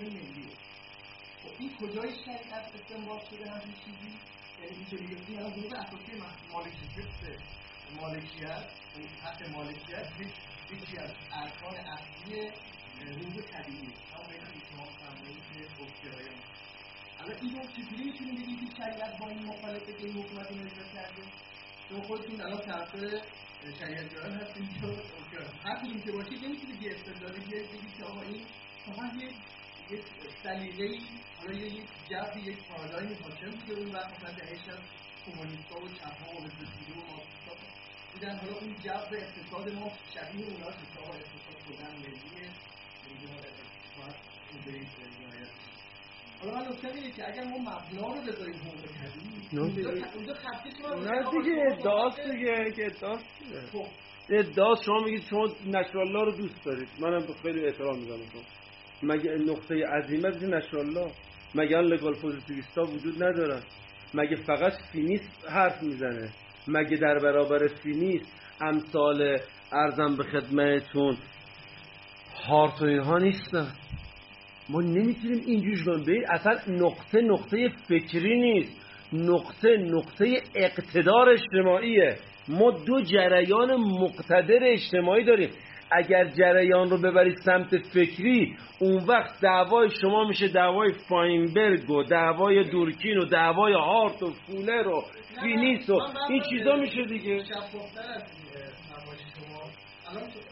این این خب این کجای شریعت استنباط شده همچین چیزی یعنی اینطوری گفتی الان حقوق اساسی مالکیت مالکیت حق مالکیت یک یکی از ارکان اصلی حقوق طبیعی همون که شما فرمودید که اوکیایان حالا اینو چجوری می‌تونیم بگیم که شریعت با این مخالفه که این حکومت کرده شما خودتون الان طرفدار شریعت گرایان که اوکی هر کدوم که باشید نمی‌تونید یه استدلالی بیارید بگید که آقا این فقط یک یک سلیقه‌ای حالا یه یک جو یک پارادایم حاکم بوده اون وقت مثلا دهه شصت کمونیست‌ها و چپ‌ها و توده و بودن حالا اون جو اقتصاد ما شبیه اونا که آقا اقتصاد کلا ملیه باید اینجوری رعایت. حالا من نکته اینه که اگر ما مبنا رو بذاریم حقوق طبیعی اونجا نه دیگه ادعاست دیگه که ادعاست خب. ادعاست شما میگید شما نشرالله رو دوست دارید. منم خیلی احترام می‌ذارم شما. مگه نقطه عظیمت نشرالله؟ مگه آن لگال پوزیتیویستا وجود ندارن مگه فقط فینیست حرف می‌زنه؟ مگه در برابر فینیست امثال ارزم به خدمتتون هارت و اینها نیستن؟ ما نمی‌تونیم اینجوری کنیم ببین اصلا نقطه نقطه فکری نیست. نقطه نقطه اقتدار اجتماعیه. ما دو جریان مقتدر اجتماعی داریم. اگر جریان رو ببرید سمت فکری اون وقت دعوای شما میشه دعوای فاینبرگ و دعوای دورکین و دعوای هارت و فولر و فینیس و این چیزا میشه دیگه. الان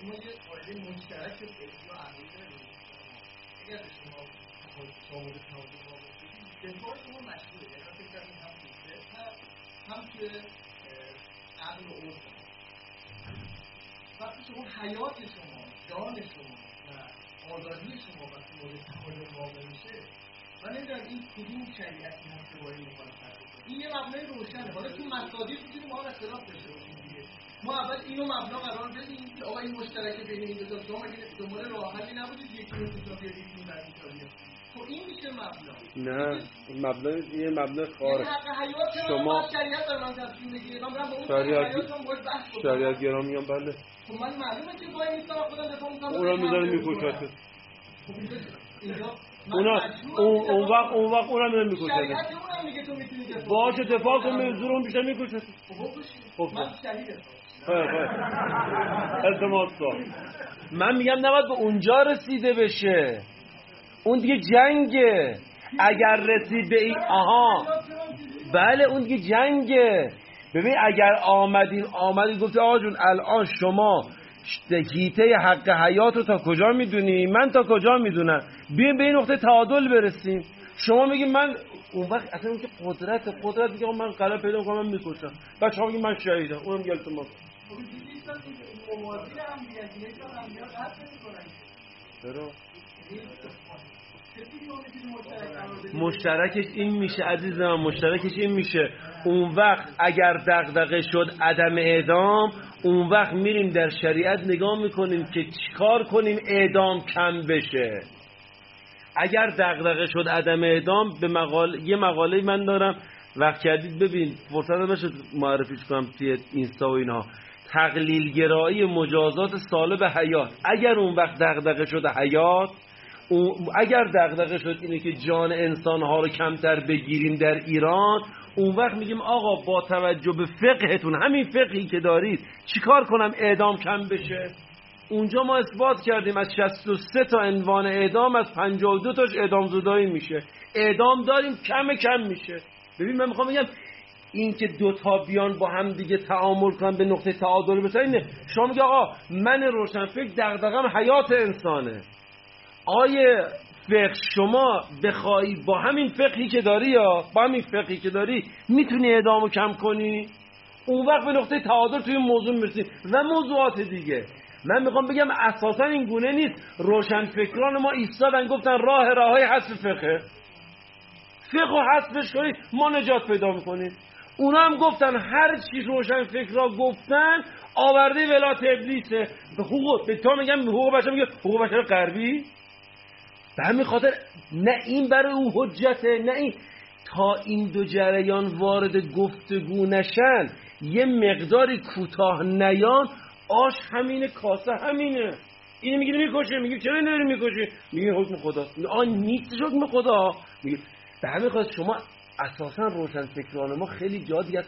ما یه قاعده مشترک فکری و عقلی داریم اگر شما شامل تعادل واقع شدید دفاع شما مشهوره یعنی فکر کنم این هم فقه هست، هم توی عقل و عرف وقتی شما حیات شما جان شما و آزادی شما وقتی مورد تعادل واقع میشه من نمی‌دونم این کدوم شریعتی هست که با این مخالفت این یه مبنای روشنه. حالا تو مصادیق می‌تونیم ما اختلاف داشته باشیم دیگه. ما اول اینو مبنا قرار بدیم که آقا این مشترک بین این دو تا شما مگه دنبال راه حلی نبودید یکی رو کوتاه بیارید بعدی بیارید. خب این میشه مبنا. نه این مبنا یه مبنا یعنی خارج چرا شما- شریعت بر تصمیم بگیره من با اون شریعت-. شریعت گرام میگم بله. خب من معلومه که وای نیستم خودم دفاع می‌کنم اونا می‌ذاره میکشت خب اونا اون اون وقت اون وقت اونم اونم می‌تونی دفاع باشه. دفاع کن به زور اون بیشتر میکشت خب. خب. من شهیدم التماس کن. من میگم نباید به اونجا رسیده بشه. اون دیگه جنگه. اگر رسید به این آها. بله اون دیگه جنگه. ببین اگر آمدین آمدین گفته آقا جون الان شما هیته حق حیات رو تا کجا می‌دونی؟ من تا کجا می‌دونم؟ بیایم به این نقطه تعادل برسیم. شما میگی من اون وقت اصلا اون که قدرت قدرت میگه من قلم پیدا کنم من می‌کشم. ها میگه من شهیدم. اونم التماس. خب دیدی چرا مشترکش این میشه عزیز من مشترکش این میشه. اون وقت اگر دغدغه شد عدم اعدام اون وقت میریم در شریعت نگاه می‌کنیم که چیکار کنیم اعدام کم بشه. اگر دغدغه شد عدم اعدام به مقاله یه مقاله من دارم. وقت کردید ببین فرصت بشه معرفیش کنم توی اینستا و اینا تقلیل مجازات سالب حیات. اگر اون وقت دغدغه شده حیات اگر دغدغه شد اینه که جان انسان ها رو کمتر بگیریم در ایران اون وقت میگیم آقا با توجه به فقهتون همین فقهی که دارید چیکار کنم اعدام کم بشه؟ اونجا ما اثبات کردیم از 63 تا عنوان اعدام از 52 تاش اعدام زدایی میشه. اعدام داریم کم کم میشه. ببین من می‌خوام بگم این که دو تا بیان با هم دیگه تعامل کنن به نقطه تعادل برسن شما میگه آقا من روشن فکر دغدغم حیات انسانه. آیه فقه شما بخوای با همین فقهی که داری یا با همین فقهی که داری می‌تونی اعدامو کم کنی؟ اون وقت به نقطه تعادل توی موضوع می‌رسی و موضوعات دیگه. من می‌خوام بگم اساسا این گونه نیست. روشن فکران ما ایستادن گفتن راه راه های حذف فقه. فقه و حذفش کنید ما نجات پیدا می‌کنیم. اونا هم گفتن هر چی روشن فکرها گفتن آورده ولات ابلیسه به حقوق به تا میگم حقوق بشر میگه حقوق بشر غربی؟ به همین خاطر نه این برای او حجته نه این. تا این دو جریان وارد گفتگو نشن یه مقداری کوتاه نیان آش همینه کاسه همینه. اینو میگه می‌کشه میگه چرا اینو می‌کشه میگه حکم خدا. آن نیست حکم خدا. میگه به همین خاطر شما اساسا روشن فکران ما خیلی جا دیگه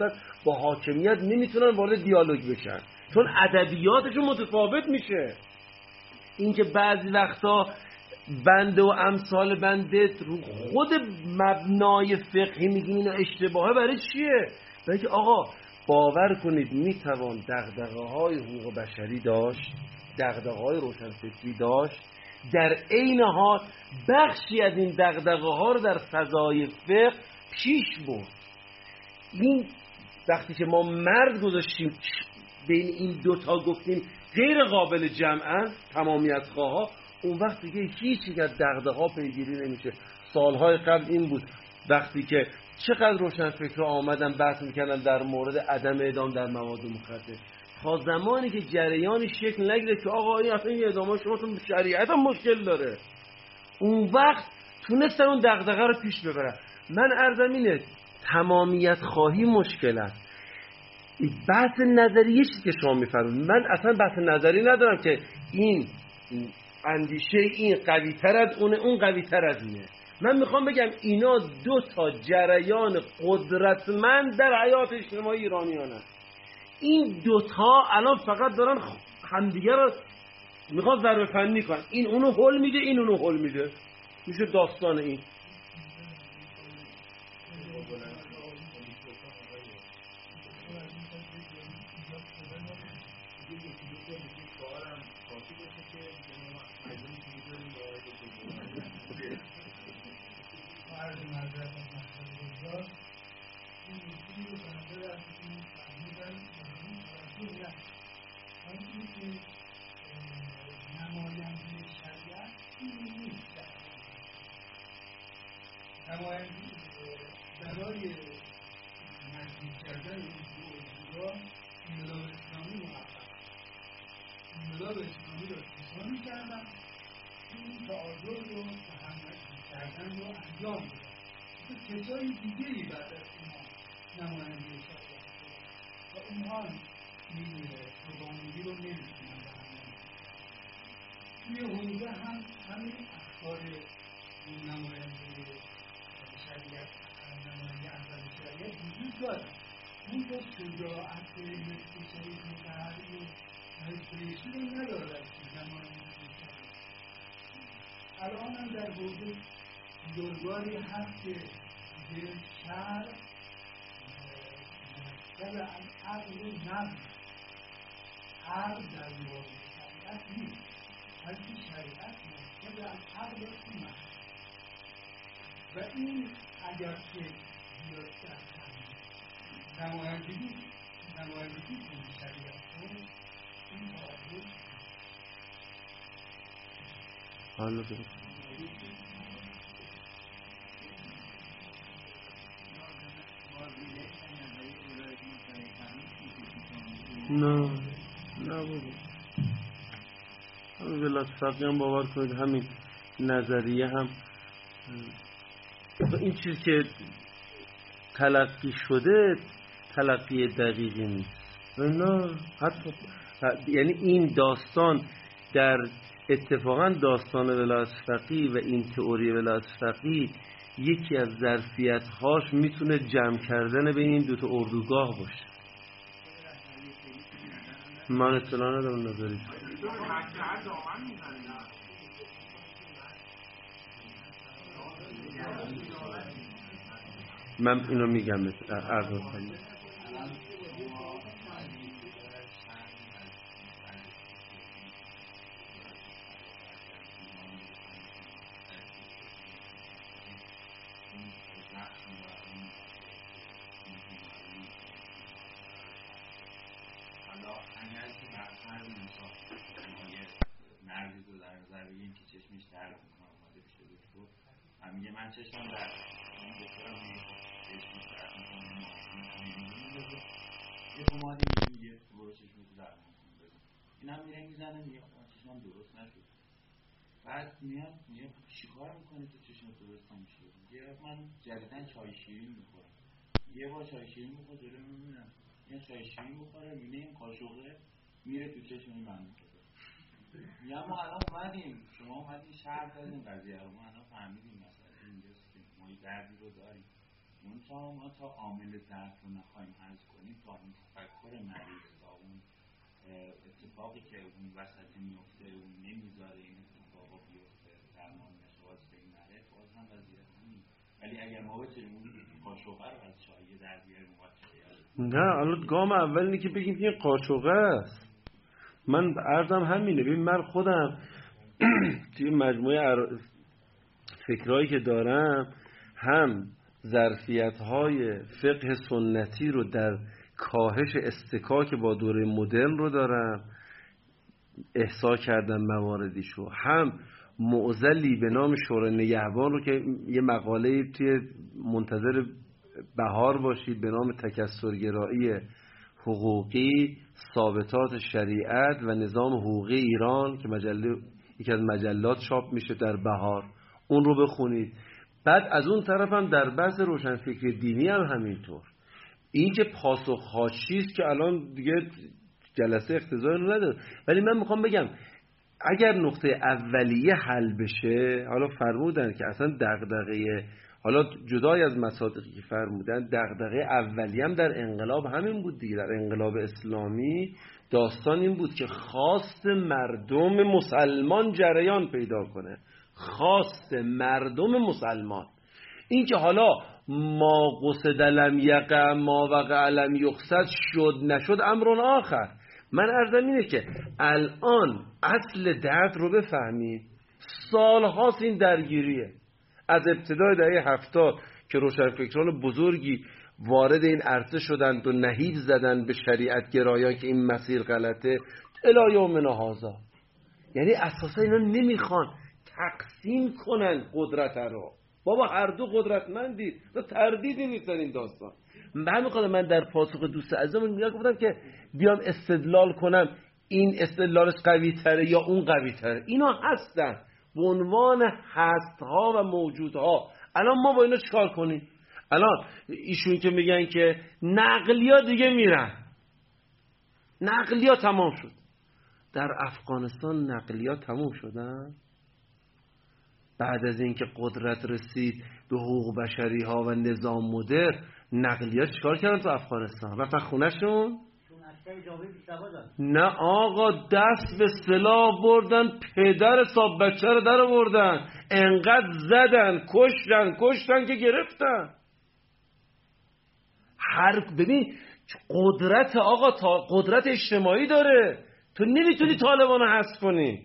با حاکمیت نمی‌تونن وارد دیالوگ بشن. چون ادبیاتشون متفاوت میشه. اینکه بعضی وقتا بنده و امثال بنده رو خود مبنای فقهی میگیم اینو اشتباهه برای چیه؟ برای که آقا باور کنید می‌توان دقدقه های حقوق بشری داشت دقدقه های روشنفکری داشت. در عین حال بخشی از این دقدقه ها رو در فضای فقه پیش برد این وقتی که ما مرد گذاشتیم بین این دوتا گفتیم غیر قابل جمعن تمامیت خواه اون وقت دیگه هیچ از دغدغه ها پیگیری نمیشه. سالهای قبل این بود. وقتی که چقدر روشن فکر آمدن بحث می‌کردن در مورد عدم اعدام در مواد مخدر. تا زمانی که جریانی شکل نگیره که آقا این اصلا این اعدام شما تو شریعت هم مشکل داره. اون وقت تونستن اون دغدغه رو پیش ببرن. من ارزم اینه تمامیت خواهی مشکل است. بحث نظری چیزی که شما میفرمایید. من اصلا بحث نظری ندارم که این اندیشه این قوی تر از اونه اون قوی تر از اینه. من می‌خوام بگم اینا دو تا جریان قدرتمند در حیات اجتماعی ایرانیان هست. این دوتا الان فقط دارن همدیگه رو می‌خواد ضربه فنی کنن. این اونو حل میده این اونو حل میده. میشه داستان این. انجام کسای دیگری بعد از اینها نماینده شده و اونها می‌دونه قربانگی رو نمی‌تونن به توی حوزه هم همین افکار نماینده شریعت نماینده اول شریعت وجود داره. اون با شجاعت اقتصادی متحری و رو ندارد که نماینده الان هم در حوزه بزرگواری هست که به شهر در عقل و نظم عقل در مورد شریعت نیست. بلکه شریعت مرتب از عقل و و این اگر که بیاد در نمایندگی نمایندگی کنی شریعت رو حالا نه نه بابا همین ولایت فقیه هم باور کنید همین نظریه هم. این چیز که تلقی شده تلقی دقیقی نیست. نه حتی یعنی این داستان در اتفاقا داستان ولایت فقی و این تئوری ولایت فقی یکی از ظرفیت هاش می‌تونه جمع کردن بین این دوتا اردوگاه باشه. من اطلاع ندارم نظری من اینو میگم ارزاد من چشمم در این دکترم چشمش در یه پومادی میگه برو چشمتو در بزن این هم میره می‌زنه میگه خب چشمم درست نشد. بعد میاد میگه چیکار می‌کنی تو چشمت درست نمیشه میگه من جدیدن چای شیرین می‌خورم. یه بار چای شیرین میخور جلو می‌بینم. یه چای شیرین می‌خوره می‌بینه این قاشقه میره تو چشم این بنده میگم ما الان اومدیم. شما اومدین شهر داریم قضیه رو. ما الان فهمیدیم. دردی رو داریم. اون تا ما تا عامل درد رو نخواهیم حذف کنیم تا این تفکر مریض تا اون اتفاقی که اون وسط میفته اون نمی‌ذاره این اتفاق بیفته درمان نشه به این نره باز هم وضعیت همین. ولی اگر ما بتونیم اون قاشقه رو از چایه در بیاریم نه الان گام اول اینه که بگیم این قاشقه است. من ارزم همینه. ببین من خودم توی مجموعه فکرهایی که دارم هم ظرفیت های فقه سنتی رو در کاهش استکاک با دوره مدرن رو دارم احسا کردم مواردیشو. هم معزلی به نام شورای نگهبان رو که یه مقاله توی منتظر بهار باشید به نام تکسرگرایی حقوقی ثابتات شریعت و نظام حقوقی ایران که مجله یکی از مجلات چاپ میشه در بهار. اون رو بخونید. بعد از اون طرف هم در بحث روشنفکری دینی هم همینطور. این که پاسخ چیست که الان دیگه جلسه اختزار نداره. ولی من می‌خوام بگم اگر نقطه اولیه حل بشه حالا فرمودن که اصلا دغدغه حالا جدای از مصادقی که فرمودن دغدغه اولیه هم در انقلاب همین بود دیگه در انقلاب اسلامی داستان این بود که خواست مردم مسلمان جریان پیدا کنه. خواست مردم مسلمان. این که حالا ما قصد لم یقع ما وقع لم یقصد شد نشد امرون آخر. من ارزم اینه که الان اصل درد رو بفهمیم. سال هاست این درگیریه. از ابتدای دهه هفتاد که روشنفکران بزرگی وارد این عرصه شدند و نهیب زدند به شریعت گرایان که این مسیر غلطه الا یومنا هازا یعنی اساسا اینا نمی‌خوان تقسیم کنن قدرت رو. بابا هر دو قدرتمندید و تردیدی نیست این داستان. به همین من در پاسخ دوست عزیزم میگم گفتم که بیام استدلال کنم. این استدلالش قوی تره یا اون قوی تره اینا هستن. به عنوان هست ها و موجودها. الان ما با اینا چیکار کنیم؟ الان ایشون که میگن که نقلیا دیگه میرن. نقلیا تمام شد. در افغانستان نقلیا تموم شدن؟ بعد از اینکه قدرت رسید به حقوق بشری ها و نظام مدر نقلیات چیکار کردن تو افغانستان؟ رفتن خونهشون؟ نه آقا دست به سلاح بردن پدر صاحب بچه رو در بردن انقدر زدن کشتن کشتن که گرفتن. هر ببین قدرت آقا تا قدرت اجتماعی داره. تو نمی‌تونی طالبان رو حذف کنی.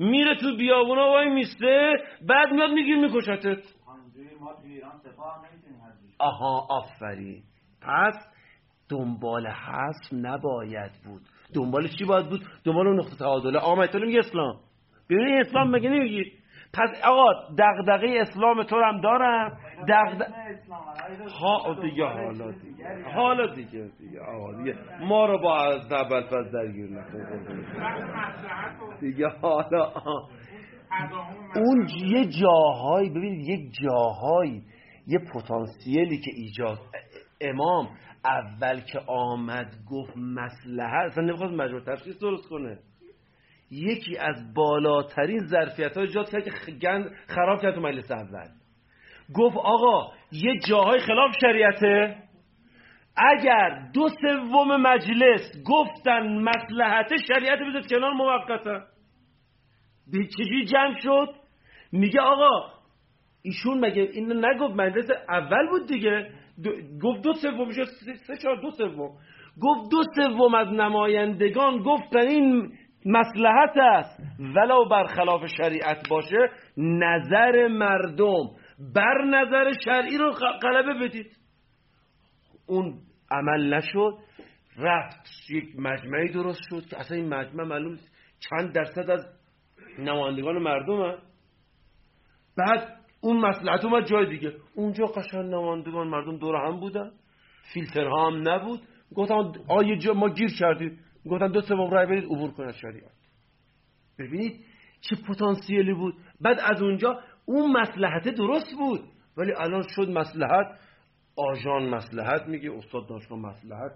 میره تو بیابونا وای میسته بعد میاد میگیر میکشتت. آها آفرین. پس دنبال حسم نباید بود. دنبال چی باید بود؟ دنبال اون نقطه تعادله آقا تو نمیگه اسلام. ببینید اسلام مگه نمیگی؟ پس آقا دغدغه اسلام تو هم دارم دغدغه ها دیگه حالا دیگه. حالا دیگه دیگه آقا دیگه. ما رو با از اول پس درگیر نکن. دیگه حالا اون یه جاهایی ببینید یک جاهایی یه پتانسیلی که ایجاد امام اول که آمد گفت مسلحه اصلا نمی‌خواست مجموع تفسیر درست کنه. یکی از بالاترین ظرفیت های ایجاد کرد که گند خراب کرد تو مجلس اول. گفت آقا یه جاهای خلاف شریعته. اگر دو سوم مجلس گفتن مسلحت شریعت بذارید کنار موقتا. به چجوری جمع شد؟ میگه آقا ایشون مگه این نگفت؟ مجلس اول بود دیگه. گفت دو سوم شد سه چهار دو سوم. گفت دو سوم از نمایندگان گفتن این مسلحت است. ولو برخلاف شریعت باشه نظر مردم. بر نظر شرعی رو غلبه بدید. اون عمل نشد رفت یک مجمعی درست شد. که اصلا این مجمع معلوم چند درصد از نمایندگان مردم هست. بعد اون مسلحت اومد جای دیگه. اونجا قشن نمایندگان مردم دور هم بودن. فیلترها هم نبود. گفتم آیه جا ما گیر کردیم. گفتن دو سوم رای بدید عبور کنه شریعت. ببینید چه پتانسیلی بود. بعد از اونجا اون مسلحت درست بود. ولی الان شد مسلحت آژان مسلحت میگه استاد دانشگاه مسلحت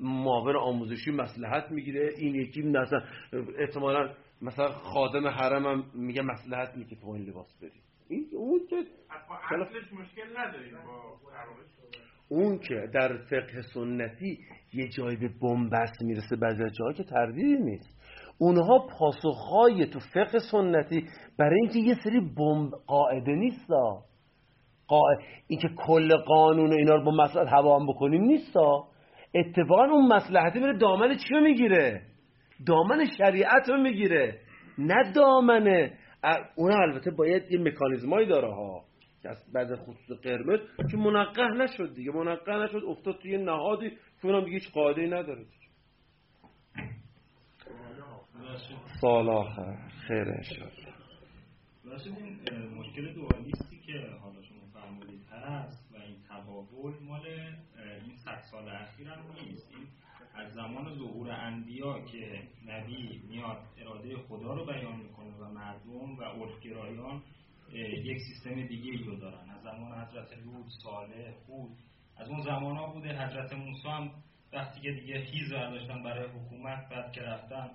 معاون آموزشی مسلحت می‌گیره. این یکی مثلا احتمالا مثلا خادم حرم هم میگه مسلحت میگه تو این لباس بریم این اون که مشکل نداریم با اون که در فقه سنتی یه جایی به بنبست می‌رسه بعضی جاها که تردیدی نیست. اونها پاسخهای تو فقه سنتی برای اینکه یه سری بمب قاعده نیستا. قاعده اینکه کل قانون و اینا رو با مسئله هوام بکنیم نیستا. اتفاقا اون مسلحتی میره دامن چی می‌گیره؟ دامن شریعت رو می‌گیره. نه دامن. اون البته باید یه مکانیزمایی داره ها. بعد خصوص قرمز که منقه نشد دیگه. منقه نشد افتاد توی نهادی. اونم هیچ قاعده نداره سال آخر. خیر انشاءالله. این مشکل دوالیستی که حالا شما فرمودید هست و این تقابل مال این صد سال اخیر هم نیست. این از زمان ظهور انبیا که نبی میاد اراده خدا رو بیان می‌کنه و مردم و عرفگرایان یک سیستم دیگه ای رو دارن. از زمان حضرت لوط صالح خود از اون زمان ها بوده. حضرت موسی هم وقتی که دیگه هیز داشتن برای حکومت بعد که رفتن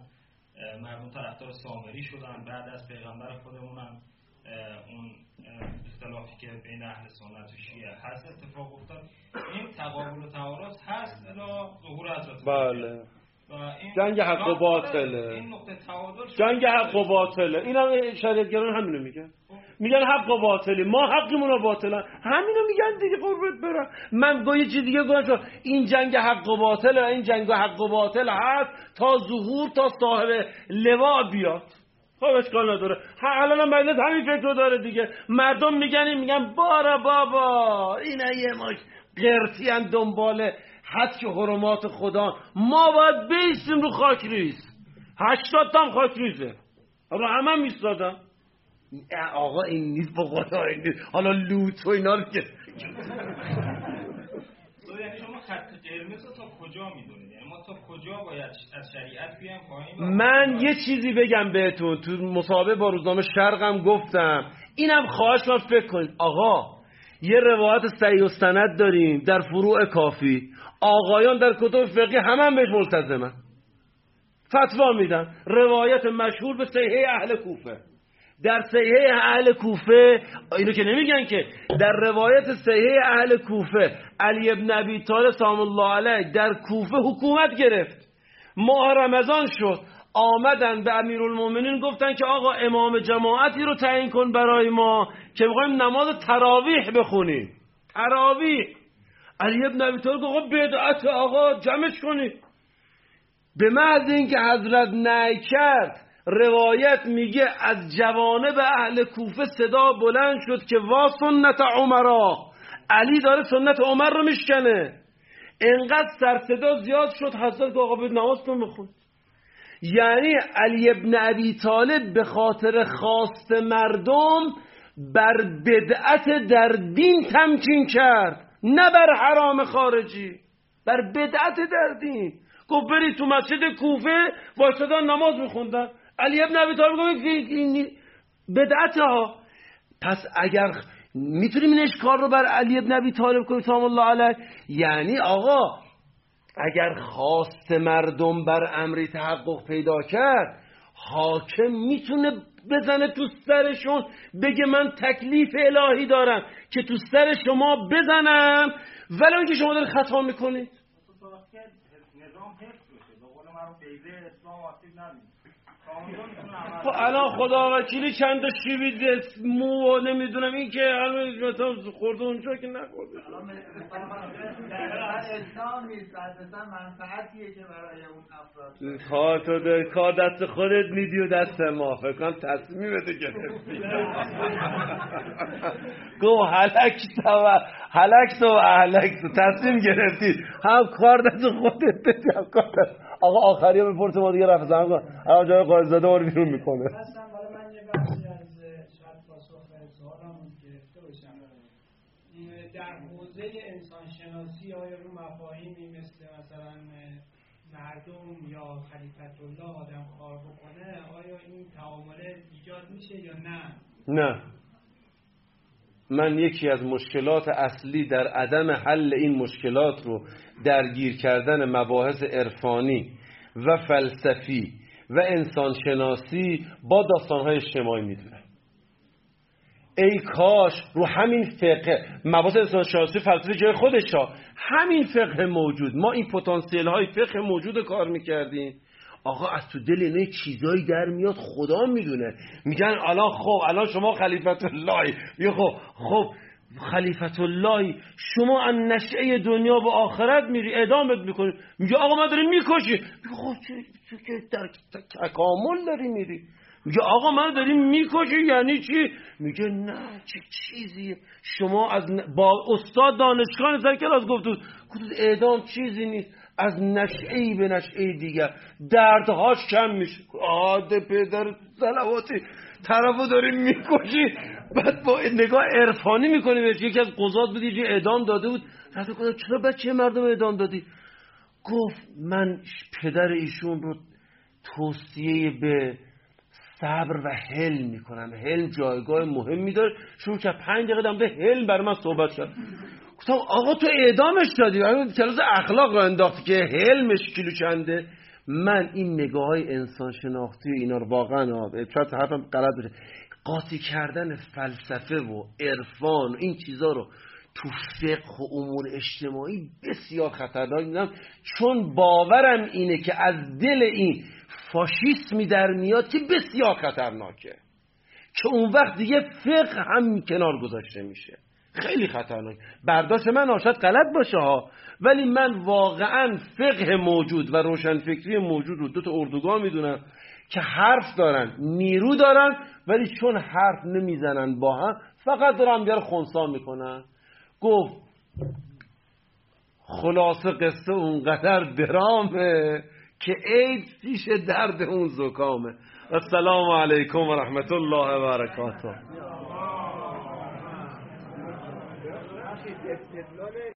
مردم طرفدار سامری شدن. بعد از پیغمبر خودمونم اون اختلافی که بین اهل سنت و شیعه هست اتفاق افتاد. این تقابل و تعارض هست الا ظهور حضرت بله. جنگ حق و باطله. جنگ حق و باطله. این هم شریعتگران همینو میگن. میگن حق و باطلی. ما حقمون رو باطلا همینو میگن دیگه قربت برم. من با یه چیز دیگه گفتم این جنگ حق و باطل این جنگ حق و باطل هست تا ظهور تا صاحب لوا بیاد. خب اشکال نداره. الان هم مجلس همین فکر رو داره دیگه. مردم میگن میگن بارا بابا این یه ما قرتی هم دنبال حد که حرمات خدا. ما باید بیستیم رو خاک ریز. هشتاد تام خاک ریزه. اما همه میستادم آقا این نیست با خدا این نیست. حالا لوت و اینا رو که شما خط قرمز تا کجا می‌دونید یعنی ما تا کجا باید از شریعت بیایم پایین؟ من یه چیزی بگم بهتون. تو مسابقه با روزنامه شرقم گفتم. اینم خواهش کنم فکر کنید. آقا یه روایت صحیح و سند داریم در فروع کافی. آقایان در کتب فقهی همه هم بهش ملتزمن. فتوا میدن. روایت مشهور به صحیح اهل کوفه. در صحیح اهل کوفه اینو که نمیگن که در روایت صحیح اهل کوفه علی ابن ابی طالب سلام الله علیه در کوفه حکومت گرفت. ماه رمضان شد آمدن به امیرالمومنین گفتن که آقا امام جماعتی رو تعیین کن برای ما که می‌خوایم نماز تراویح بخونیم. تراویح. علی ابن ابی طالب گفت آقا بدعت آقا جمعش کنید. به محض اینکه حضرت کرد روایت میگه از جوانب اهل کوفه صدا بلند شد که وا سنت عمرا. علی داره سنت عمر رو میشکنه. انقدر سرصدا زیاد شد حضرت آقا به نماز یعنی علی ابن ابی طالب به خاطر خواست مردم بر بدعت در دین تمکین کرد نه بر حرام خارجی بر بدعت در دین. گفت برید تو مسجد کوفه وایستادن نماز میخوندن. علی ابن ابی طالب بدعت ها. پس اگر می‌تونیم این اشکار رو بر علی ابن ابی طالب کنیم سلام الله علیه. یعنی آقا اگر خواست مردم بر امری تحقق پیدا کرد حاکم می‌تونه بزنه تو سرشون بگه من تکلیف الهی دارم که تو سر شما بزنم ولی اینکه شما دارید خطا می‌کنید. نظام حفظ بشه. به قول اسلام خب الان خدا وکیلی چند تا شیبی مو و نمی‌دونم این که الان مثلا خورده اونجا که نخورده. کار تو داری کار دست خودت میدی و دست ما. فکر کنم تصمیمت گرفتی گو هلک تو هلک تو هلک تو. تصمیم گرفتی. هم کار دست خودت هم کار دست آقا آخری ها بپرسه ما دیگه رفت. زمان کن الان جای قاضی زده رو بیرون می‌کنه. در حوزه انسان شناسی آیا رو مفاهیمی مثل مثلا مردم یا خلیفت الله آدم کار بکنه آیا این تعامل ایجاد میشه یا نه؟ نه. من یکی از مشکلات اصلی در عدم حل این مشکلات رو درگیر کردن مباحث عرفانی و فلسفی و انسانشناسی با داستانهای اجتماعی می‌دونم. ای کاش رو همین فقه مباحث انسانشناسی فلسفی جای خودش ها همین فقه موجود. ما این پتانسیل های فقه موجود کار می‌کردیم. آقا از تو دل اینه چیزایی در میاد خدا می‌دونه. میگن الان خب الان شما خلیفت الله یه خب خب خلیفت الله شما از نشعه دنیا به آخرت میری ادامت می‌کنی. میگه آقا ما داریم می‌کشی. میگه خب چه در تکامل داری میری. میگه آقا من داریم می‌کشی یعنی چی؟ میگه نه چه چیزی؟ شما از با استاد دانشگاه سر کلاس گفتود گفتود اعدام چیزی نیست. از نشعه به نشعه دیگر. دردهاش کم میشه. آده پدر سلواتی طرفو داری می‌کشی. بعد با نگاه عرفانی می‌کنی بهش. یکی از قضات بود یه اعدام داده بود. رفت کنم چرا بچه مردم اعدام دادی؟ گفت من پدر ایشون رو توصیه به صبر و حلم می‌کنم. حلم جایگاه مهمی داره. شروع که پنج دقیقه به حلم بر من صحبت شد گفتم آقا تو اعدامش دادی. کلاس اخلاق رو انداختی که حلمش کیلو چنده. من این نگاه های انسان شناختی اینا رو واقعا شاید حرفم غلط بشه قاطی کردن فلسفه و عرفان و این چیزا رو تو فقه و امور اجتماعی بسیار خطرناک میدم چون باورم اینه که از دل این فاشیسمی در میاد که بسیار خطرناکه. که اون وقت دیگه فقه هم کنار گذاشته میشه. خیلی خطرناک. برداشت من آشد غلط باشه ها. ولی من واقعا فقه موجود و روشنفکری موجود رو دو تا اردوگاه می‌دونم که حرف دارن نیرو دارن ولی چون حرف نمی‌زنن با هم فقط دارن بیار خونسا می‌کنن. گفت خلاصه قصه اونقدر درامه که عید پیش درد اون زکامه. السلام علیکم و رحمت الله و برکاته. knowledge.